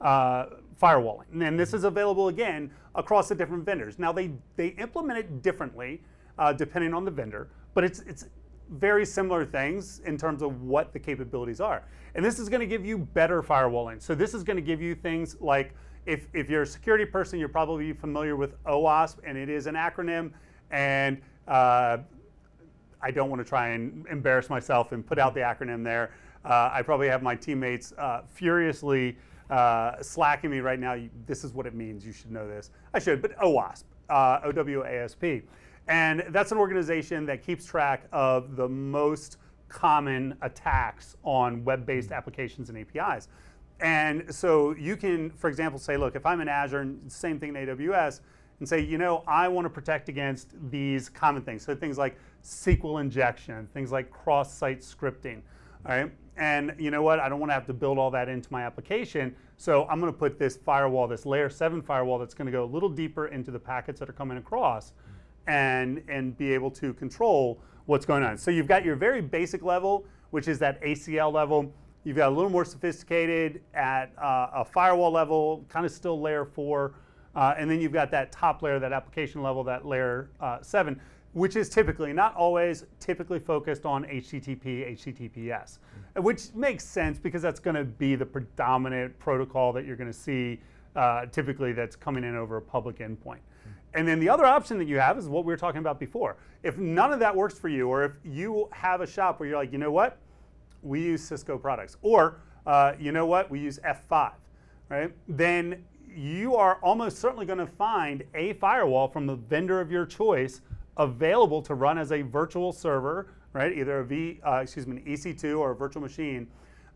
uh, firewalling. And this is available again across the different vendors. Now they they implement it differently uh, depending on the vendor, but it's it's very similar things in terms of what the capabilities are. And this is going to give you better firewalling. So this is going to give you things like if if you're a security person, you're probably familiar with OWASP, and it is an acronym. And uh, I don't want to try and embarrass myself and put out the acronym there. Uh, I probably have my teammates uh, furiously uh, slacking me right now. This is what it means. You should know this. I should, but OWASP, uh, OWASP. And that's an organization that keeps track of the most common attacks on web based mm-hmm. applications and APIs. And so you can, for example, say, look, if I'm in Azure, and same thing in AWS, and say, you know, I want to protect against these common things. So things like SQL injection, things like cross site scripting. All right. And you know what? I don't want to have to build all that into my application. So I'm going to put this firewall, this layer seven firewall that's going to go a little deeper into the packets that are coming across and, and be able to control what's going on. So you've got your very basic level, which is that ACL level. You've got a little more sophisticated at uh, a firewall level, kind of still layer four. Uh, and then you've got that top layer, that application level, that layer uh, seven which is typically, not always, typically focused on HTTP, HTTPS, mm-hmm. which makes sense because that's going to be the predominant protocol that you're going to see uh, typically that's coming in over a public endpoint. And then the other option that you have is what we were talking about before. If none of that works for you, or if you have a shop where you're like, you know what, we use Cisco products, or uh, you know what, we use F5, right? Then you are almost certainly going to find a firewall from the vendor of your choice available to run as a virtual server, right? Either a V, uh, excuse me, an EC2 or a virtual machine,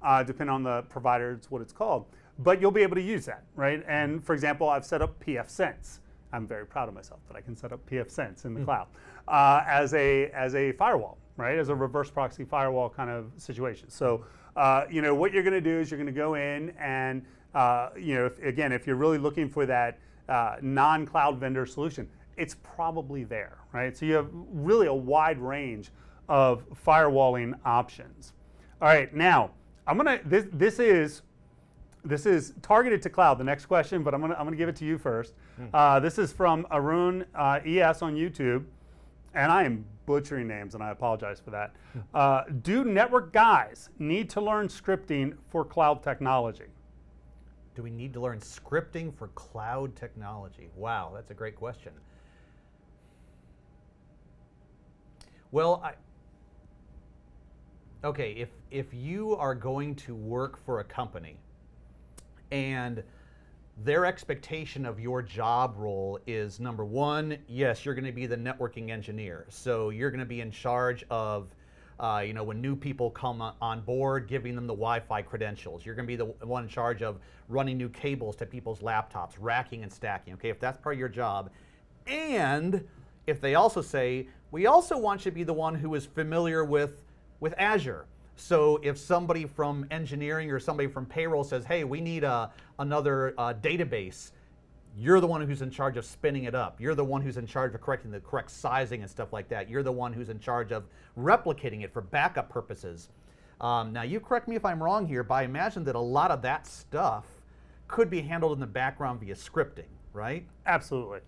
uh, depending on the provider, it's what it's called. But you'll be able to use that, right? And for example, I've set up pfSense. I'm very proud of myself that I can set up pfSense in the mm. cloud uh, as a as a firewall, right? As a reverse proxy firewall kind of situation. So, uh, you know, what you're going to do is you're going to go in and, uh, you know, if, again, if you're really looking for that uh, non-cloud vendor solution, it's probably there, right? So you have really a wide range of firewalling options. All right, now I'm gonna this this is this is targeted to cloud. The next question, but I'm gonna I'm gonna give it to you first. Mm. Uh, this is from Arun uh, ES on YouTube, and I am butchering names, and I apologize for that. Hmm. Uh, do network guys need to learn scripting for cloud technology? Do we need to learn scripting for cloud technology? Wow, that's a great question. Well, I, okay, if if you are going to work for a company and their expectation of your job role is number one, yes, you're going to be the networking engineer. So you're going to be in charge of, uh, you know, when new people come on board, giving them the Wi-Fi credentials. You're going to be the one in charge of running new cables to people's laptops, racking and stacking. Okay, if that's part of your job, and if they also say, we also want you to be the one who is familiar with, with Azure. So if somebody from engineering or somebody from payroll says, hey, we need a, another uh, database, you're the one who's in charge of spinning it up. You're the one who's in charge of correcting the correct sizing and stuff like that. You're the one who's in charge of replicating it for backup purposes. Um, now, you correct me if I'm wrong here, but I imagine that a lot of that stuff could be handled in the background via scripting, right? Absolutely.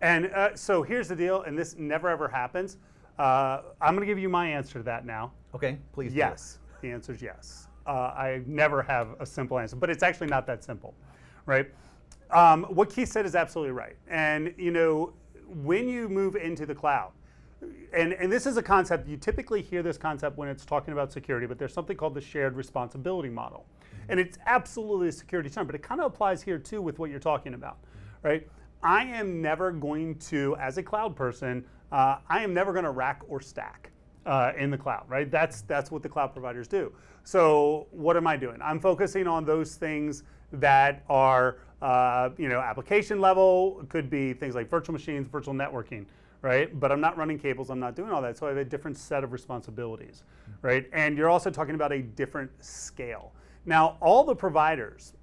And uh, so here's the deal, and this never ever happens. Uh, I'm going to give you my answer to that now. Okay, please. Yes, the answer is yes. Uh, I never have a simple answer, but it's actually not that simple, right? Um, what Keith said is absolutely right. And you know, when you move into the cloud, and, and this is a concept, you typically hear this concept when it's talking about security, but there's something called the shared responsibility model. Mm-hmm. And it's absolutely a security term, but it kind of applies here too with what you're talking about, right? I am never going to, as a cloud person, uh, I am never going to rack or stack uh, in the cloud, right? That's that's what the cloud providers do. So what am I doing? I'm focusing on those things that are, uh, you know, application level. It could be things like virtual machines, virtual networking, right? But I'm not running cables, I'm not doing all that. So I have a different set of responsibilities, right? And you're also talking about a different scale. Now, all the providers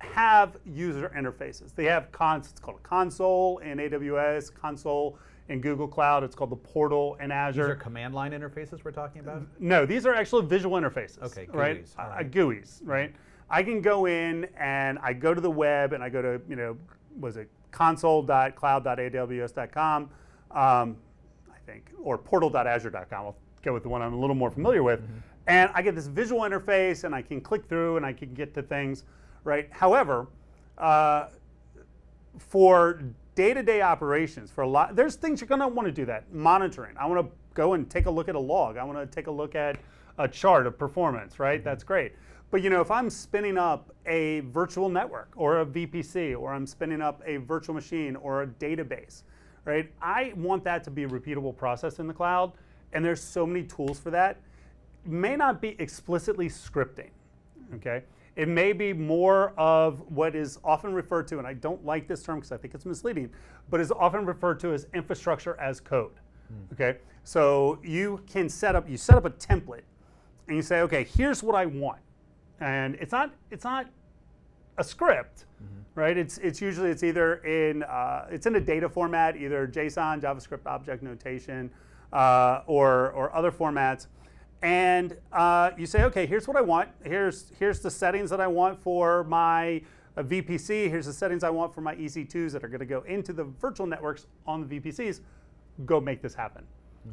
have user interfaces. They have cons, it's called a console in AWS, console in Google Cloud, it's called the portal in Azure. These are command line interfaces we're talking about? No, these are actually visual interfaces. Okay, right? GUIs, Uh, right. GUIs, right? I can go in and I go to the web and I go to, you know, was it console.cloud.aws.com, um, I think, or portal.azure.com. I'll go with the one I'm a little more familiar with. Mm-hmm. And I get this visual interface and I can click through and I can get to things, right? However, uh, for day-to-day operations for a lot there's things you're going to want to do that monitoring. I want to go and take a look at a log. I want to take a look at a chart of performance right? Mm-hmm. That's great. But you know if i'm spinning up a virtual network or a vpc or i'm spinning up a virtual machine or a database right i want that to be a repeatable process in the cloud and there's so many tools for that. May not be explicitly scripting okay it may be more of what is often referred to and i don't like this term because i think it's misleading but is often referred to as infrastructure as code okay? So you can set up you set up a template and you say okay here's what i want. And it's not it's not a script right? It's it's usually it's either in uh, it's in a data format either json javascript object notation uh, or or other formats and uh, you say okay here's what i want. Here's here's the settings that i want for my uh, vpc here's the settings i want for my ec2s that are going to go into the virtual networks on the vpcs go make this happen.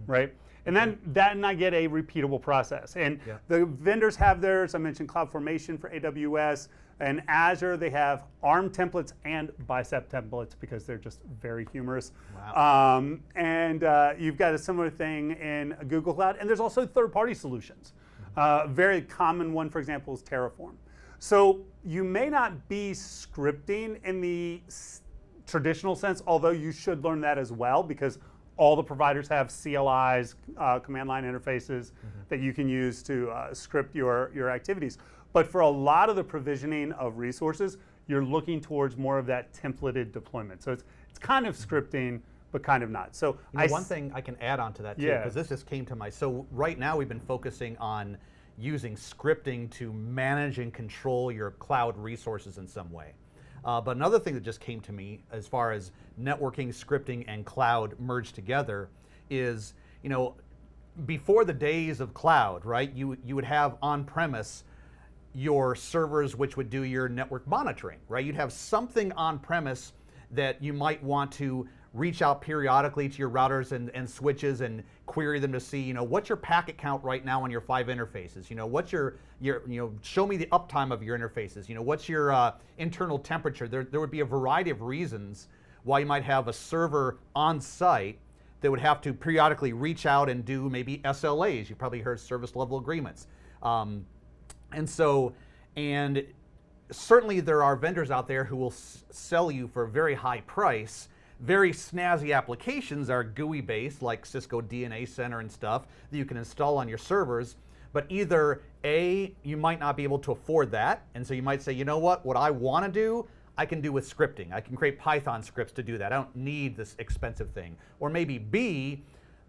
Right? And then that and i get a repeatable process. And Yeah. the vendors have theirs. I mentioned CloudFormation for AWS. And Azure, they have ARM templates and Bicep templates because they're just very humorous. Um, and uh, you've got a similar thing in Google Cloud. And there's also third party solutions. Uh, a very common one, for example, is Terraform. So you may not be scripting in the s- traditional sense, although you should learn that as well because all the providers have CLIs, uh, command line interfaces that you can use to uh, script your, your activities. But for a lot of the provisioning of resources, you're looking towards more of that templated deployment. So it's, it's kind of scripting, but kind of not. So You know, one s- thing I can add on to that too, Yeah. because this just came to my. So right now we've been focusing on using scripting to manage and control your cloud resources in some way. Uh, but another thing that just came to me, as far as networking, scripting, and cloud merged together, is you know, before the days of cloud, right? You you would have on premise your servers which would do your network monitoring, right? You'd have something on premise that you might want to reach out periodically to your routers and, and switches and query them to see, you know, what's your packet count right now on your five interfaces? You know, what's your, your you know, show me the uptime of your interfaces. You know, what's your uh, internal temperature? There, there would be a variety of reasons why you might have a server on site that would have to periodically reach out and do maybe SLAs. You probably heard service level agreements. Um, and so, and certainly there are vendors out there who will s- sell you for a very high price. Very snazzy applications are GUI based, like Cisco DNA Center and stuff, that you can install on your servers. But either A, you might not be able to afford that. And so you might say, you know what, what I want to do, I can do with scripting. I can create Python scripts to do that. I don't need this expensive thing. Or maybe B,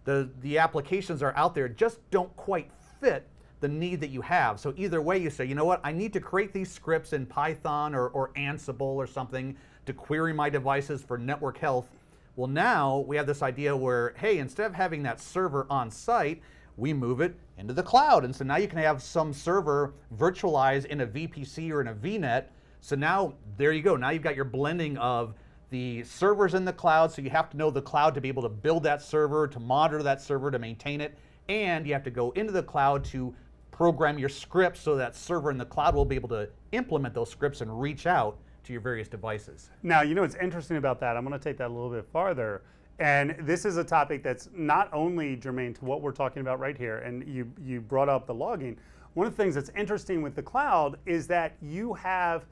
the, the applications are out there just don't quite fit the need that you have. So either way, you say, you know what, I need to create these scripts in Python or, or Ansible or something to query my devices for network health. Well, now we have this idea where, hey, instead of having that server on site, we move it into the cloud. And so now you can have some server virtualized in a VPC or in a VNet. So now there you go. Now you've got your blending of the servers in the cloud. So you have to know the cloud to be able to build that server, to monitor that server, to maintain it. And you have to go into the cloud to program your scripts so that server in the cloud will be able to implement those scripts and reach out to your various devices. Now, you know what's interesting about that? I'm going to take that a little bit farther. And this is a topic that's not only germane to what we're talking about right here, and you, you brought up the logging. One of the things that's interesting with the cloud is that you have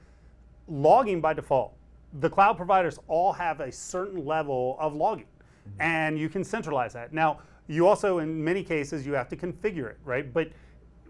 logging by default. The cloud providers all have a certain level of logging, mm-hmm. and you can centralize that. Now, you also, in many cases, you have to configure it, right? But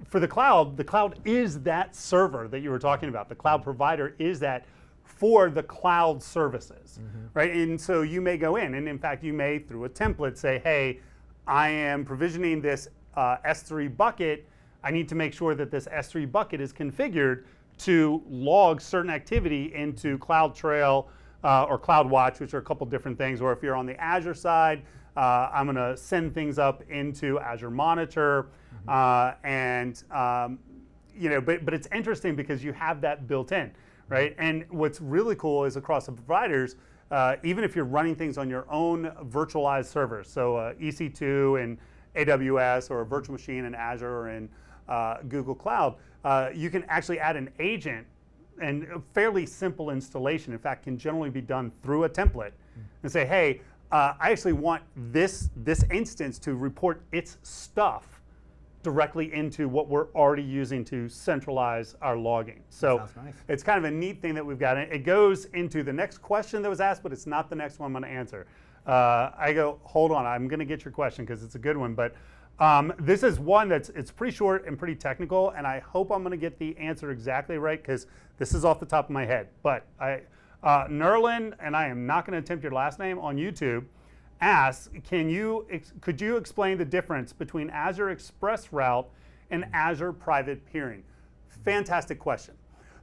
for the cloud, the cloud is that server that you were talking about. The cloud provider is that for the cloud services, right? And so you may go in, and in fact, you may through a template say, hey, I am provisioning this uh, S3 bucket. I need to make sure that this S3 bucket is configured to log certain activity into CloudTrail uh, or CloudWatch, which are a couple different things. Or if you're on the Azure side, uh, I'm going to send things up into Azure Monitor, uh, and um, you know, but but it's interesting because you have that built in, right? And what's really cool is across the providers, uh, even if you're running things on your own virtualized servers, so uh, EC2 and AWS or a virtual machine in Azure or in uh, Google Cloud, uh, you can actually add an agent and a fairly simple installation. In fact, can generally be done through a template and say, hey, uh, I actually want this this instance to report its stuff directly into what we're already using to centralize our logging. So nice. it's kind of a neat thing that we've got. It goes into the next question that was asked, but it's not the next one I'm going to answer. Uh, I go, hold on, I'm going to get your question because it's a good one. But um, this is one that's it's pretty short and pretty technical, and I hope I'm going to get the answer exactly right because this is off the top of my head. But I, uh, Nerlin, and I am not going to attempt your last name on YouTube asks, can you ex- could you explain the difference between Azure Express Route and Azure Private Peering? Fantastic question.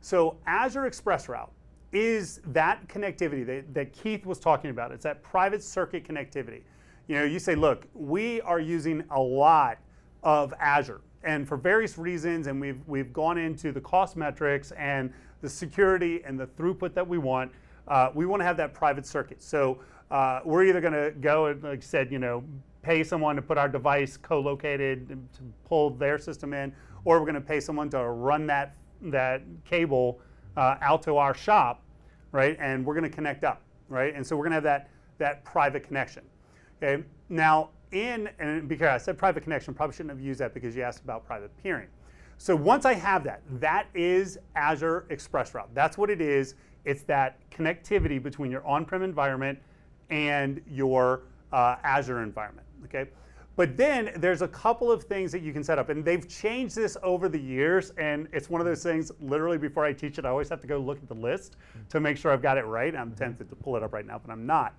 So Azure Express Route is that connectivity that, that Keith was talking about. It's that private circuit connectivity. You know, you say, look, we are using a lot of Azure, and for various reasons, and we've we've gone into the cost metrics and the security and the throughput that we want. Uh, we want to have that private circuit. So uh, we're either going to go and, like I said, you know, pay someone to put our device co-located to pull their system in, or we're going to pay someone to run that that cable uh, out to our shop, right? And we're going to connect up, right? And so we're going to have that that private connection. Okay. Now, in and because I said private connection, probably shouldn't have used that because you asked about private peering. So once I have that, that is Azure Express Route. That's what it is. It's that connectivity between your on-prem environment and your uh, Azure environment. Okay. But then there's a couple of things that you can set up, and they've changed this over the years. And it's one of those things. Literally, before I teach it, I always have to go look at the list to make sure I've got it right. I'm tempted to pull it up right now, but I'm not.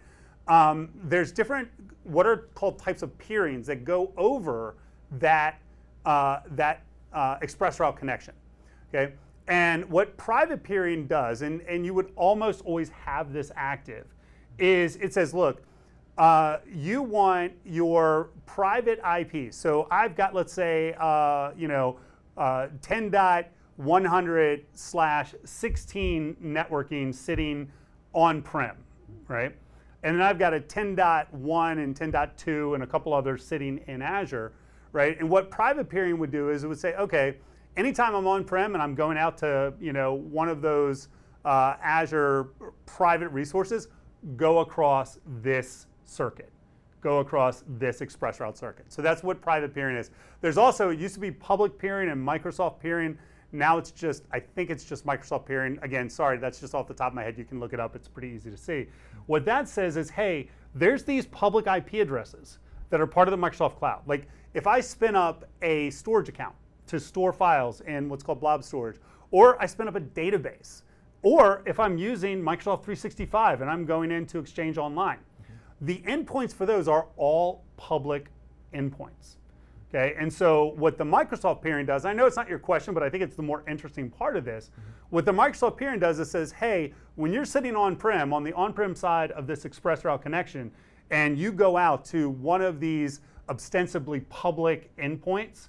Um, there's different what are called types of peerings that go over that uh, that uh, express route connection. Okay, and what private peering does, and, and you would almost always have this active, is it says, look, uh, you want your private IP. So I've got, let's say, uh, you know, uh, 10.100 slash 16 networking sitting on-prem, right? And then I've got a 10.1 and 10.2 and a couple others sitting in Azure, right? And what private peering would do is it would say, okay, anytime I'm on-prem and I'm going out to, you know, one of those uh, Azure private resources, go across this circuit, go across this express route circuit. So that's what private peering is. There's also, it used to be public peering and Microsoft peering. Now it's just, I think it's just Microsoft peering. Again, sorry, that's just off the top of my head. You can look it up, it's pretty easy to see. What that says is, hey, there's these public IP addresses that are part of the Microsoft Cloud. Like if I spin up a storage account to store files in what's called blob storage, or I spin up a database, or if I'm using Microsoft 365 and I'm going into Exchange Online, mm-hmm. the endpoints for those are all public endpoints. Okay, and so what the Microsoft peering does, I know it's not your question, but I think it's the more interesting part of this. Mm-hmm. What the Microsoft peering does is says, hey, when you're sitting on-prem, on the on-prem side of this express route connection, and you go out to one of these ostensibly public endpoints,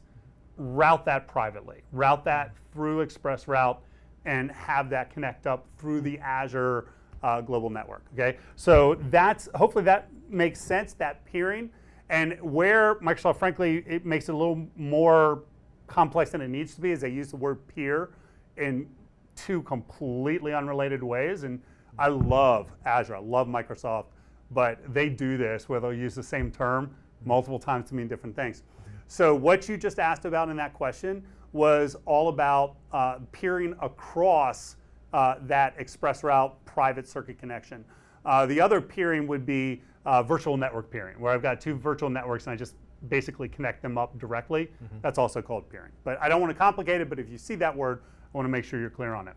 route that privately, route that through Express Route, and have that connect up through the Azure uh, global network. Okay, so that's hopefully that makes sense. That peering and where Microsoft, frankly, it makes it a little more complex than it needs to be is they use the word peer in two completely unrelated ways. And I love Azure, I love Microsoft, but they do this where they'll use the same term multiple times to mean different things. So what you just asked about in that question was all about uh, peering across uh, that express route private circuit connection. Uh, the other peering would be uh, virtual network peering, where I've got two virtual networks and I just basically connect them up directly. That's also called peering. But I don't want to complicate it, but if you see that word, I want to make sure you're clear on it.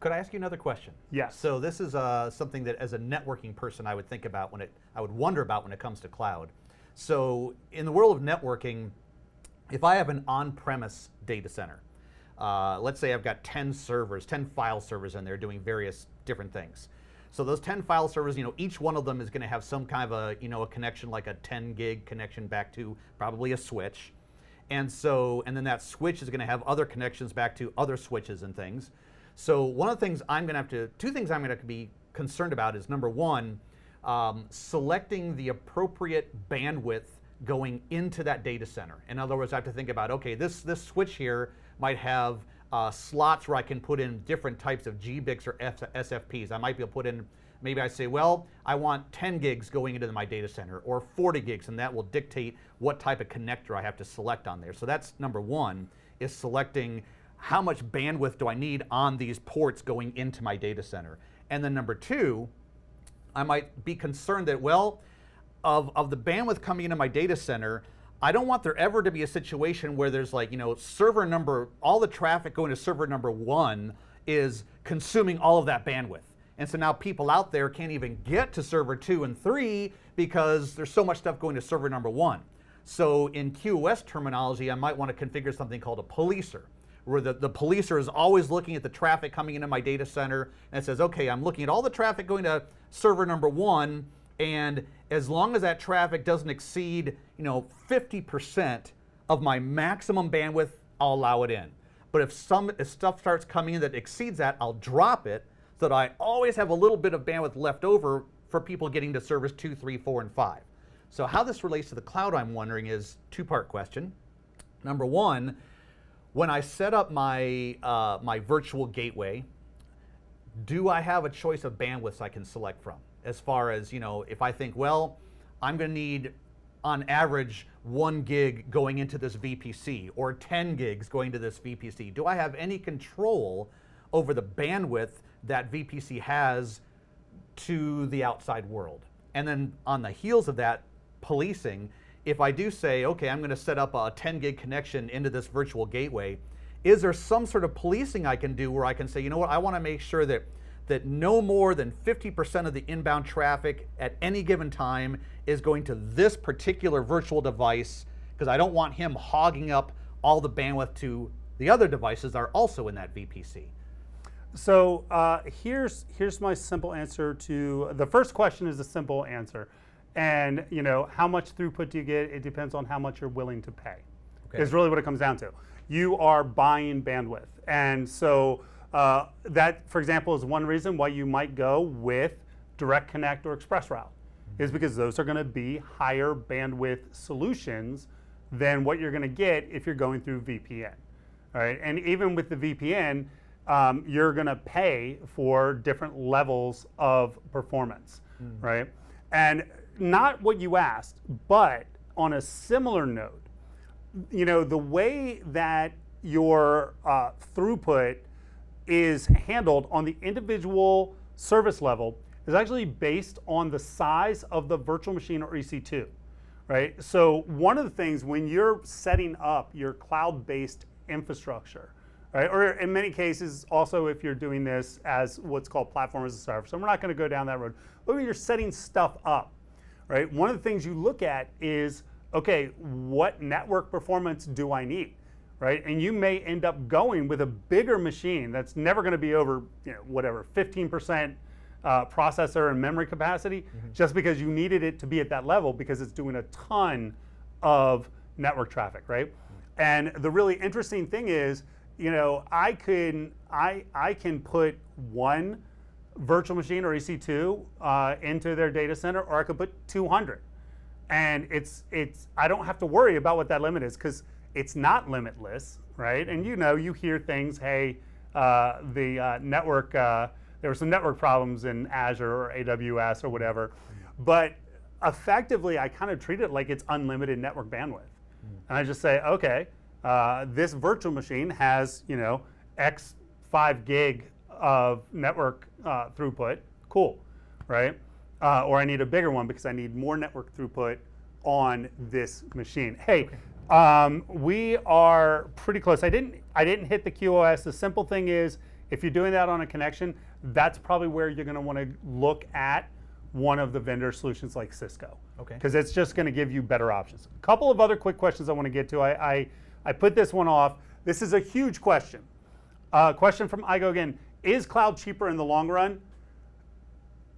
Could I ask you another question? Yes. So this is uh, something that, as a networking person, I would think about when it, I would wonder about when it comes to cloud. So in the world of networking, if I have an on-premise data center, uh, let's say I've got 10 servers, 10 file servers in there doing various different things. So those 10 file servers, you know, each one of them is going to have some kind of a, you know, a connection like a 10 gig connection back to probably a switch. And so, and then that switch is going to have other connections back to other switches and things. So one of the things I'm going to have to, two things I'm going to, to be concerned about is number one, um, selecting the appropriate bandwidth going into that data center. In other words, I have to think about, okay, this, this switch here might have uh, slots where I can put in different types of GBICs or F- SFPs. I might be able to put in, maybe I say, well, I want 10 gigs going into my data center or 40 gigs, and that will dictate what type of connector I have to select on there. So that's number one, is selecting how much bandwidth do I need on these ports going into my data center. And then number two, I might be concerned that, well, of, of the bandwidth coming into my data center, I don't want there ever to be a situation where there's like, you know, server number, all the traffic going to server number one is consuming all of that bandwidth. And so now people out there can't even get to server two and three because there's so much stuff going to server number one. So in QoS terminology, I might want to configure something called a policer, where the, the policer is always looking at the traffic coming into my data center and it says, okay, I'm looking at all the traffic going to server number one, and as long as that traffic doesn't exceed, you know, 50% of my maximum bandwidth, I'll allow it in. But if some if stuff starts coming in that exceeds that, I'll drop it so that I always have a little bit of bandwidth left over for people getting to service two, three, four, and five. So how this relates to the cloud, I'm wondering, is two-part question. Number one, when I set up my uh, my virtual gateway, do I have a choice of bandwidths I can select from? As far as you know, if I think, well, I'm going to need on average one gig going into this VPC or 10 gigs going to this VPC? Do I have any control over the bandwidth that VPC has to the outside world? And then on the heels of that, policing, if I do say, okay, I'm going to set up a 10 gig connection into this virtual gateway, is there some sort of policing I can do where I can say, you know what, I want to make sure that that no more than 50% of the inbound traffic at any given time is going to this particular virtual device because I don't want him hogging up all the bandwidth to the other devices that are also in that VPC. So uh, here's here's my simple answer to the first question is a simple answer, and you know how much throughput do you get? It depends on how much you're willing to pay. Okay. Is really what it comes down to. You are buying bandwidth, and so uh, that, for example, is one reason why you might go with Direct Connect or ExpressRoute, mm-hmm. is because those are going to be higher bandwidth solutions than what you're going to get if you're going through VPN. All right, and even with the VPN, um, you're going to pay for different levels of performance, mm. right? And not what you asked, but on a similar note, you know, the way that your uh, throughput is handled on the individual service level is actually based on the size of the virtual machine or EC2, right? So one of the things when you're setting up your cloud-based infrastructure, right? Or in many cases, also if you're doing this as what's called platform as a service. So we're not going to go down that road. But when you're setting stuff up, right? One of the things you look at is, okay, what network performance do I need? right? And you may end up going with a bigger machine that's never going to be over, you know, whatever, 15% uh, processor and memory capacity, mm-hmm. just because you needed it to be at that level because it's doing a ton of network traffic, right? And the really interesting thing is, you know, I can I I can put one virtual machine or EC2 uh, into their data center, or I could put 200, and it's it's I don't have to worry about what that limit is because it's not limitless, right? And you know, you hear things, hey, uh, the uh, network, uh, there were some network problems in Azure or AWS or whatever. But effectively, I kind of treat it like it's unlimited network bandwidth. And I just say, okay, uh, this virtual machine has, you know, X 5 gig of network uh, throughput. Cool, right? Uh, or I need a bigger one because I need more network throughput on this machine. Hey. Um, we are pretty close. I didn't I didn't hit the QoS. The simple thing is If you're doing that on a connection, that's probably where you're going to want to look at one of the vendor solutions like Cisco. Okay. Because it's just going to give you better options. A couple of other quick questions I want to get to. I, I, I put this one off. This is a huge question. Uh, question from Igo again Is cloud cheaper in the long run?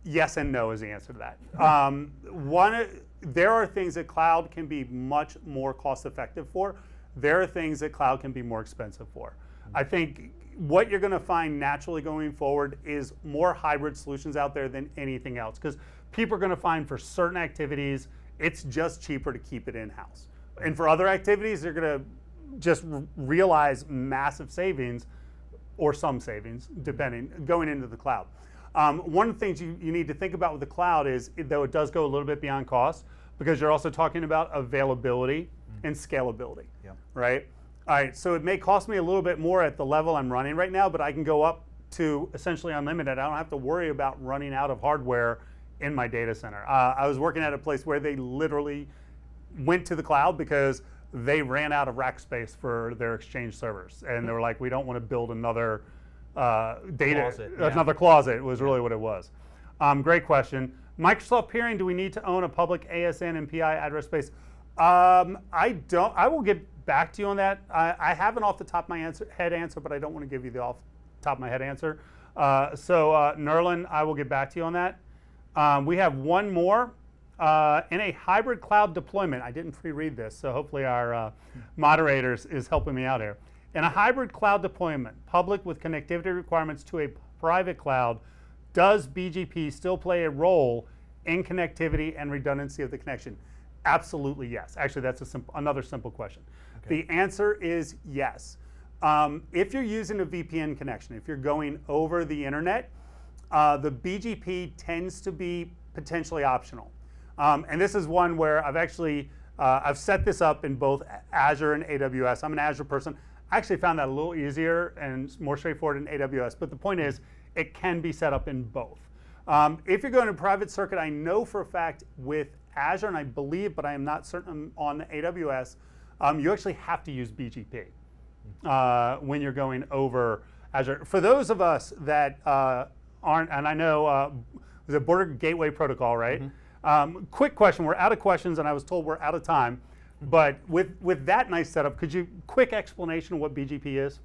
Yes and no is the answer to that. Um, one, there are things that cloud can be much more cost effective for. There are things that cloud can be more expensive for. I think what you're going to find naturally going forward is more hybrid solutions out there than anything else because people are going to find for certain activities it's just cheaper to keep it in house. And for other activities, they're going to just realize massive savings or some savings, depending, going into the cloud. Um, one of the things you, you need to think about with the cloud is, though it does go a little bit beyond cost, because you're also talking about availability and scalability, Yeah. right? All right, so it may cost me a little bit more at the level I'm running right now, but I can go up to essentially unlimited. I don't have to worry about running out of hardware in my data center. Uh, I was working at a place where they literally went to the cloud because they ran out of rack space for their exchange servers. And they were like we don't want to build another uh, data Closet, yeah. another closet was really what it was. Um, great question. Microsoft peering do we need to own a public asn and pi address space? Um, i don't i will get back to you on that. I, I have an off the top of my answer, head answer but i don't want to give you the off top of my head answer. Uh, so uh, nerlin i will get back to you on that. Um, we have one more uh, in a hybrid cloud deployment. I didn't pre-read this, so hopefully our uh, moderators is helping me out here. In a hybrid cloud deployment, public with connectivity requirements to a private cloud, does BGP still play a role in connectivity and redundancy of the connection? Absolutely yes. Actually, that's simple, another simple question. The answer is yes. Um, if you're using a VPN connection, if you're going over the internet, uh, the BGP tends to be potentially optional. Um, and this is one where I've actually uh, I've set this up in both Azure and AWS. I'm an Azure person. I actually found that a little easier and more straightforward in AWS. But the point is, it can be set up in both. Um, if you're going to private circuit, I know for a fact with Azure, and I believe, but I am not certain on the AWS, um, you actually have to use BGP uh, when you're going over Azure. For those of us that uh, aren't, and I know uh, the Border Gateway Protocol, right? Um, quick question. We're out of questions, and I was told we're out of time. But with with that nice setup, could you quick explanation of what BGP is?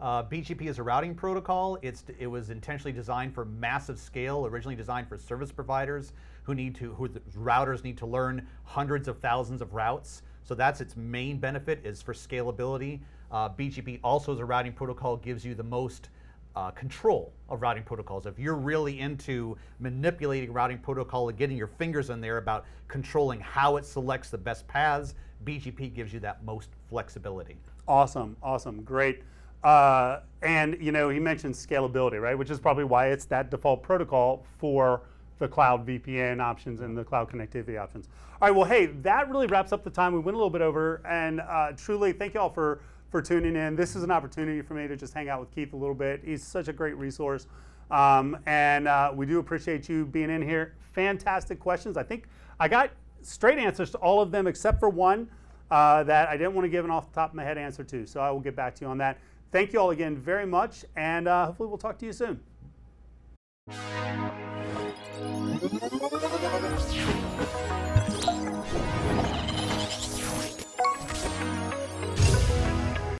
Uh, BGP is a routing protocol. It's it was intentionally designed for massive scale. Originally designed for service providers who need to who routers need to learn hundreds of thousands of routes. So that's its main benefit is for scalability. Uh, BGP also as a routing protocol gives you the most uh, control of routing protocols. If you're really into manipulating routing protocol and getting your fingers in there about controlling how it selects the best paths, BGP gives you that most flexibility. Awesome, awesome, great. Uh, and you know, he mentioned scalability, right? Which is probably why it's that default protocol for the cloud VPN options and the cloud connectivity options. All right, well, hey, that really wraps up the time. We went a little bit over, and uh, truly, thank you all for for tuning in. This is an opportunity for me to just hang out with Keith a little bit. He's such a great resource, um, and uh, we do appreciate you being in here. Fantastic questions. I think I got straight answers to all of them except for one uh, that I didn't want to give an off the top of my head answer to. So I will get back to you on that. Thank you all again very much, and uh, hopefully we'll talk to you soon.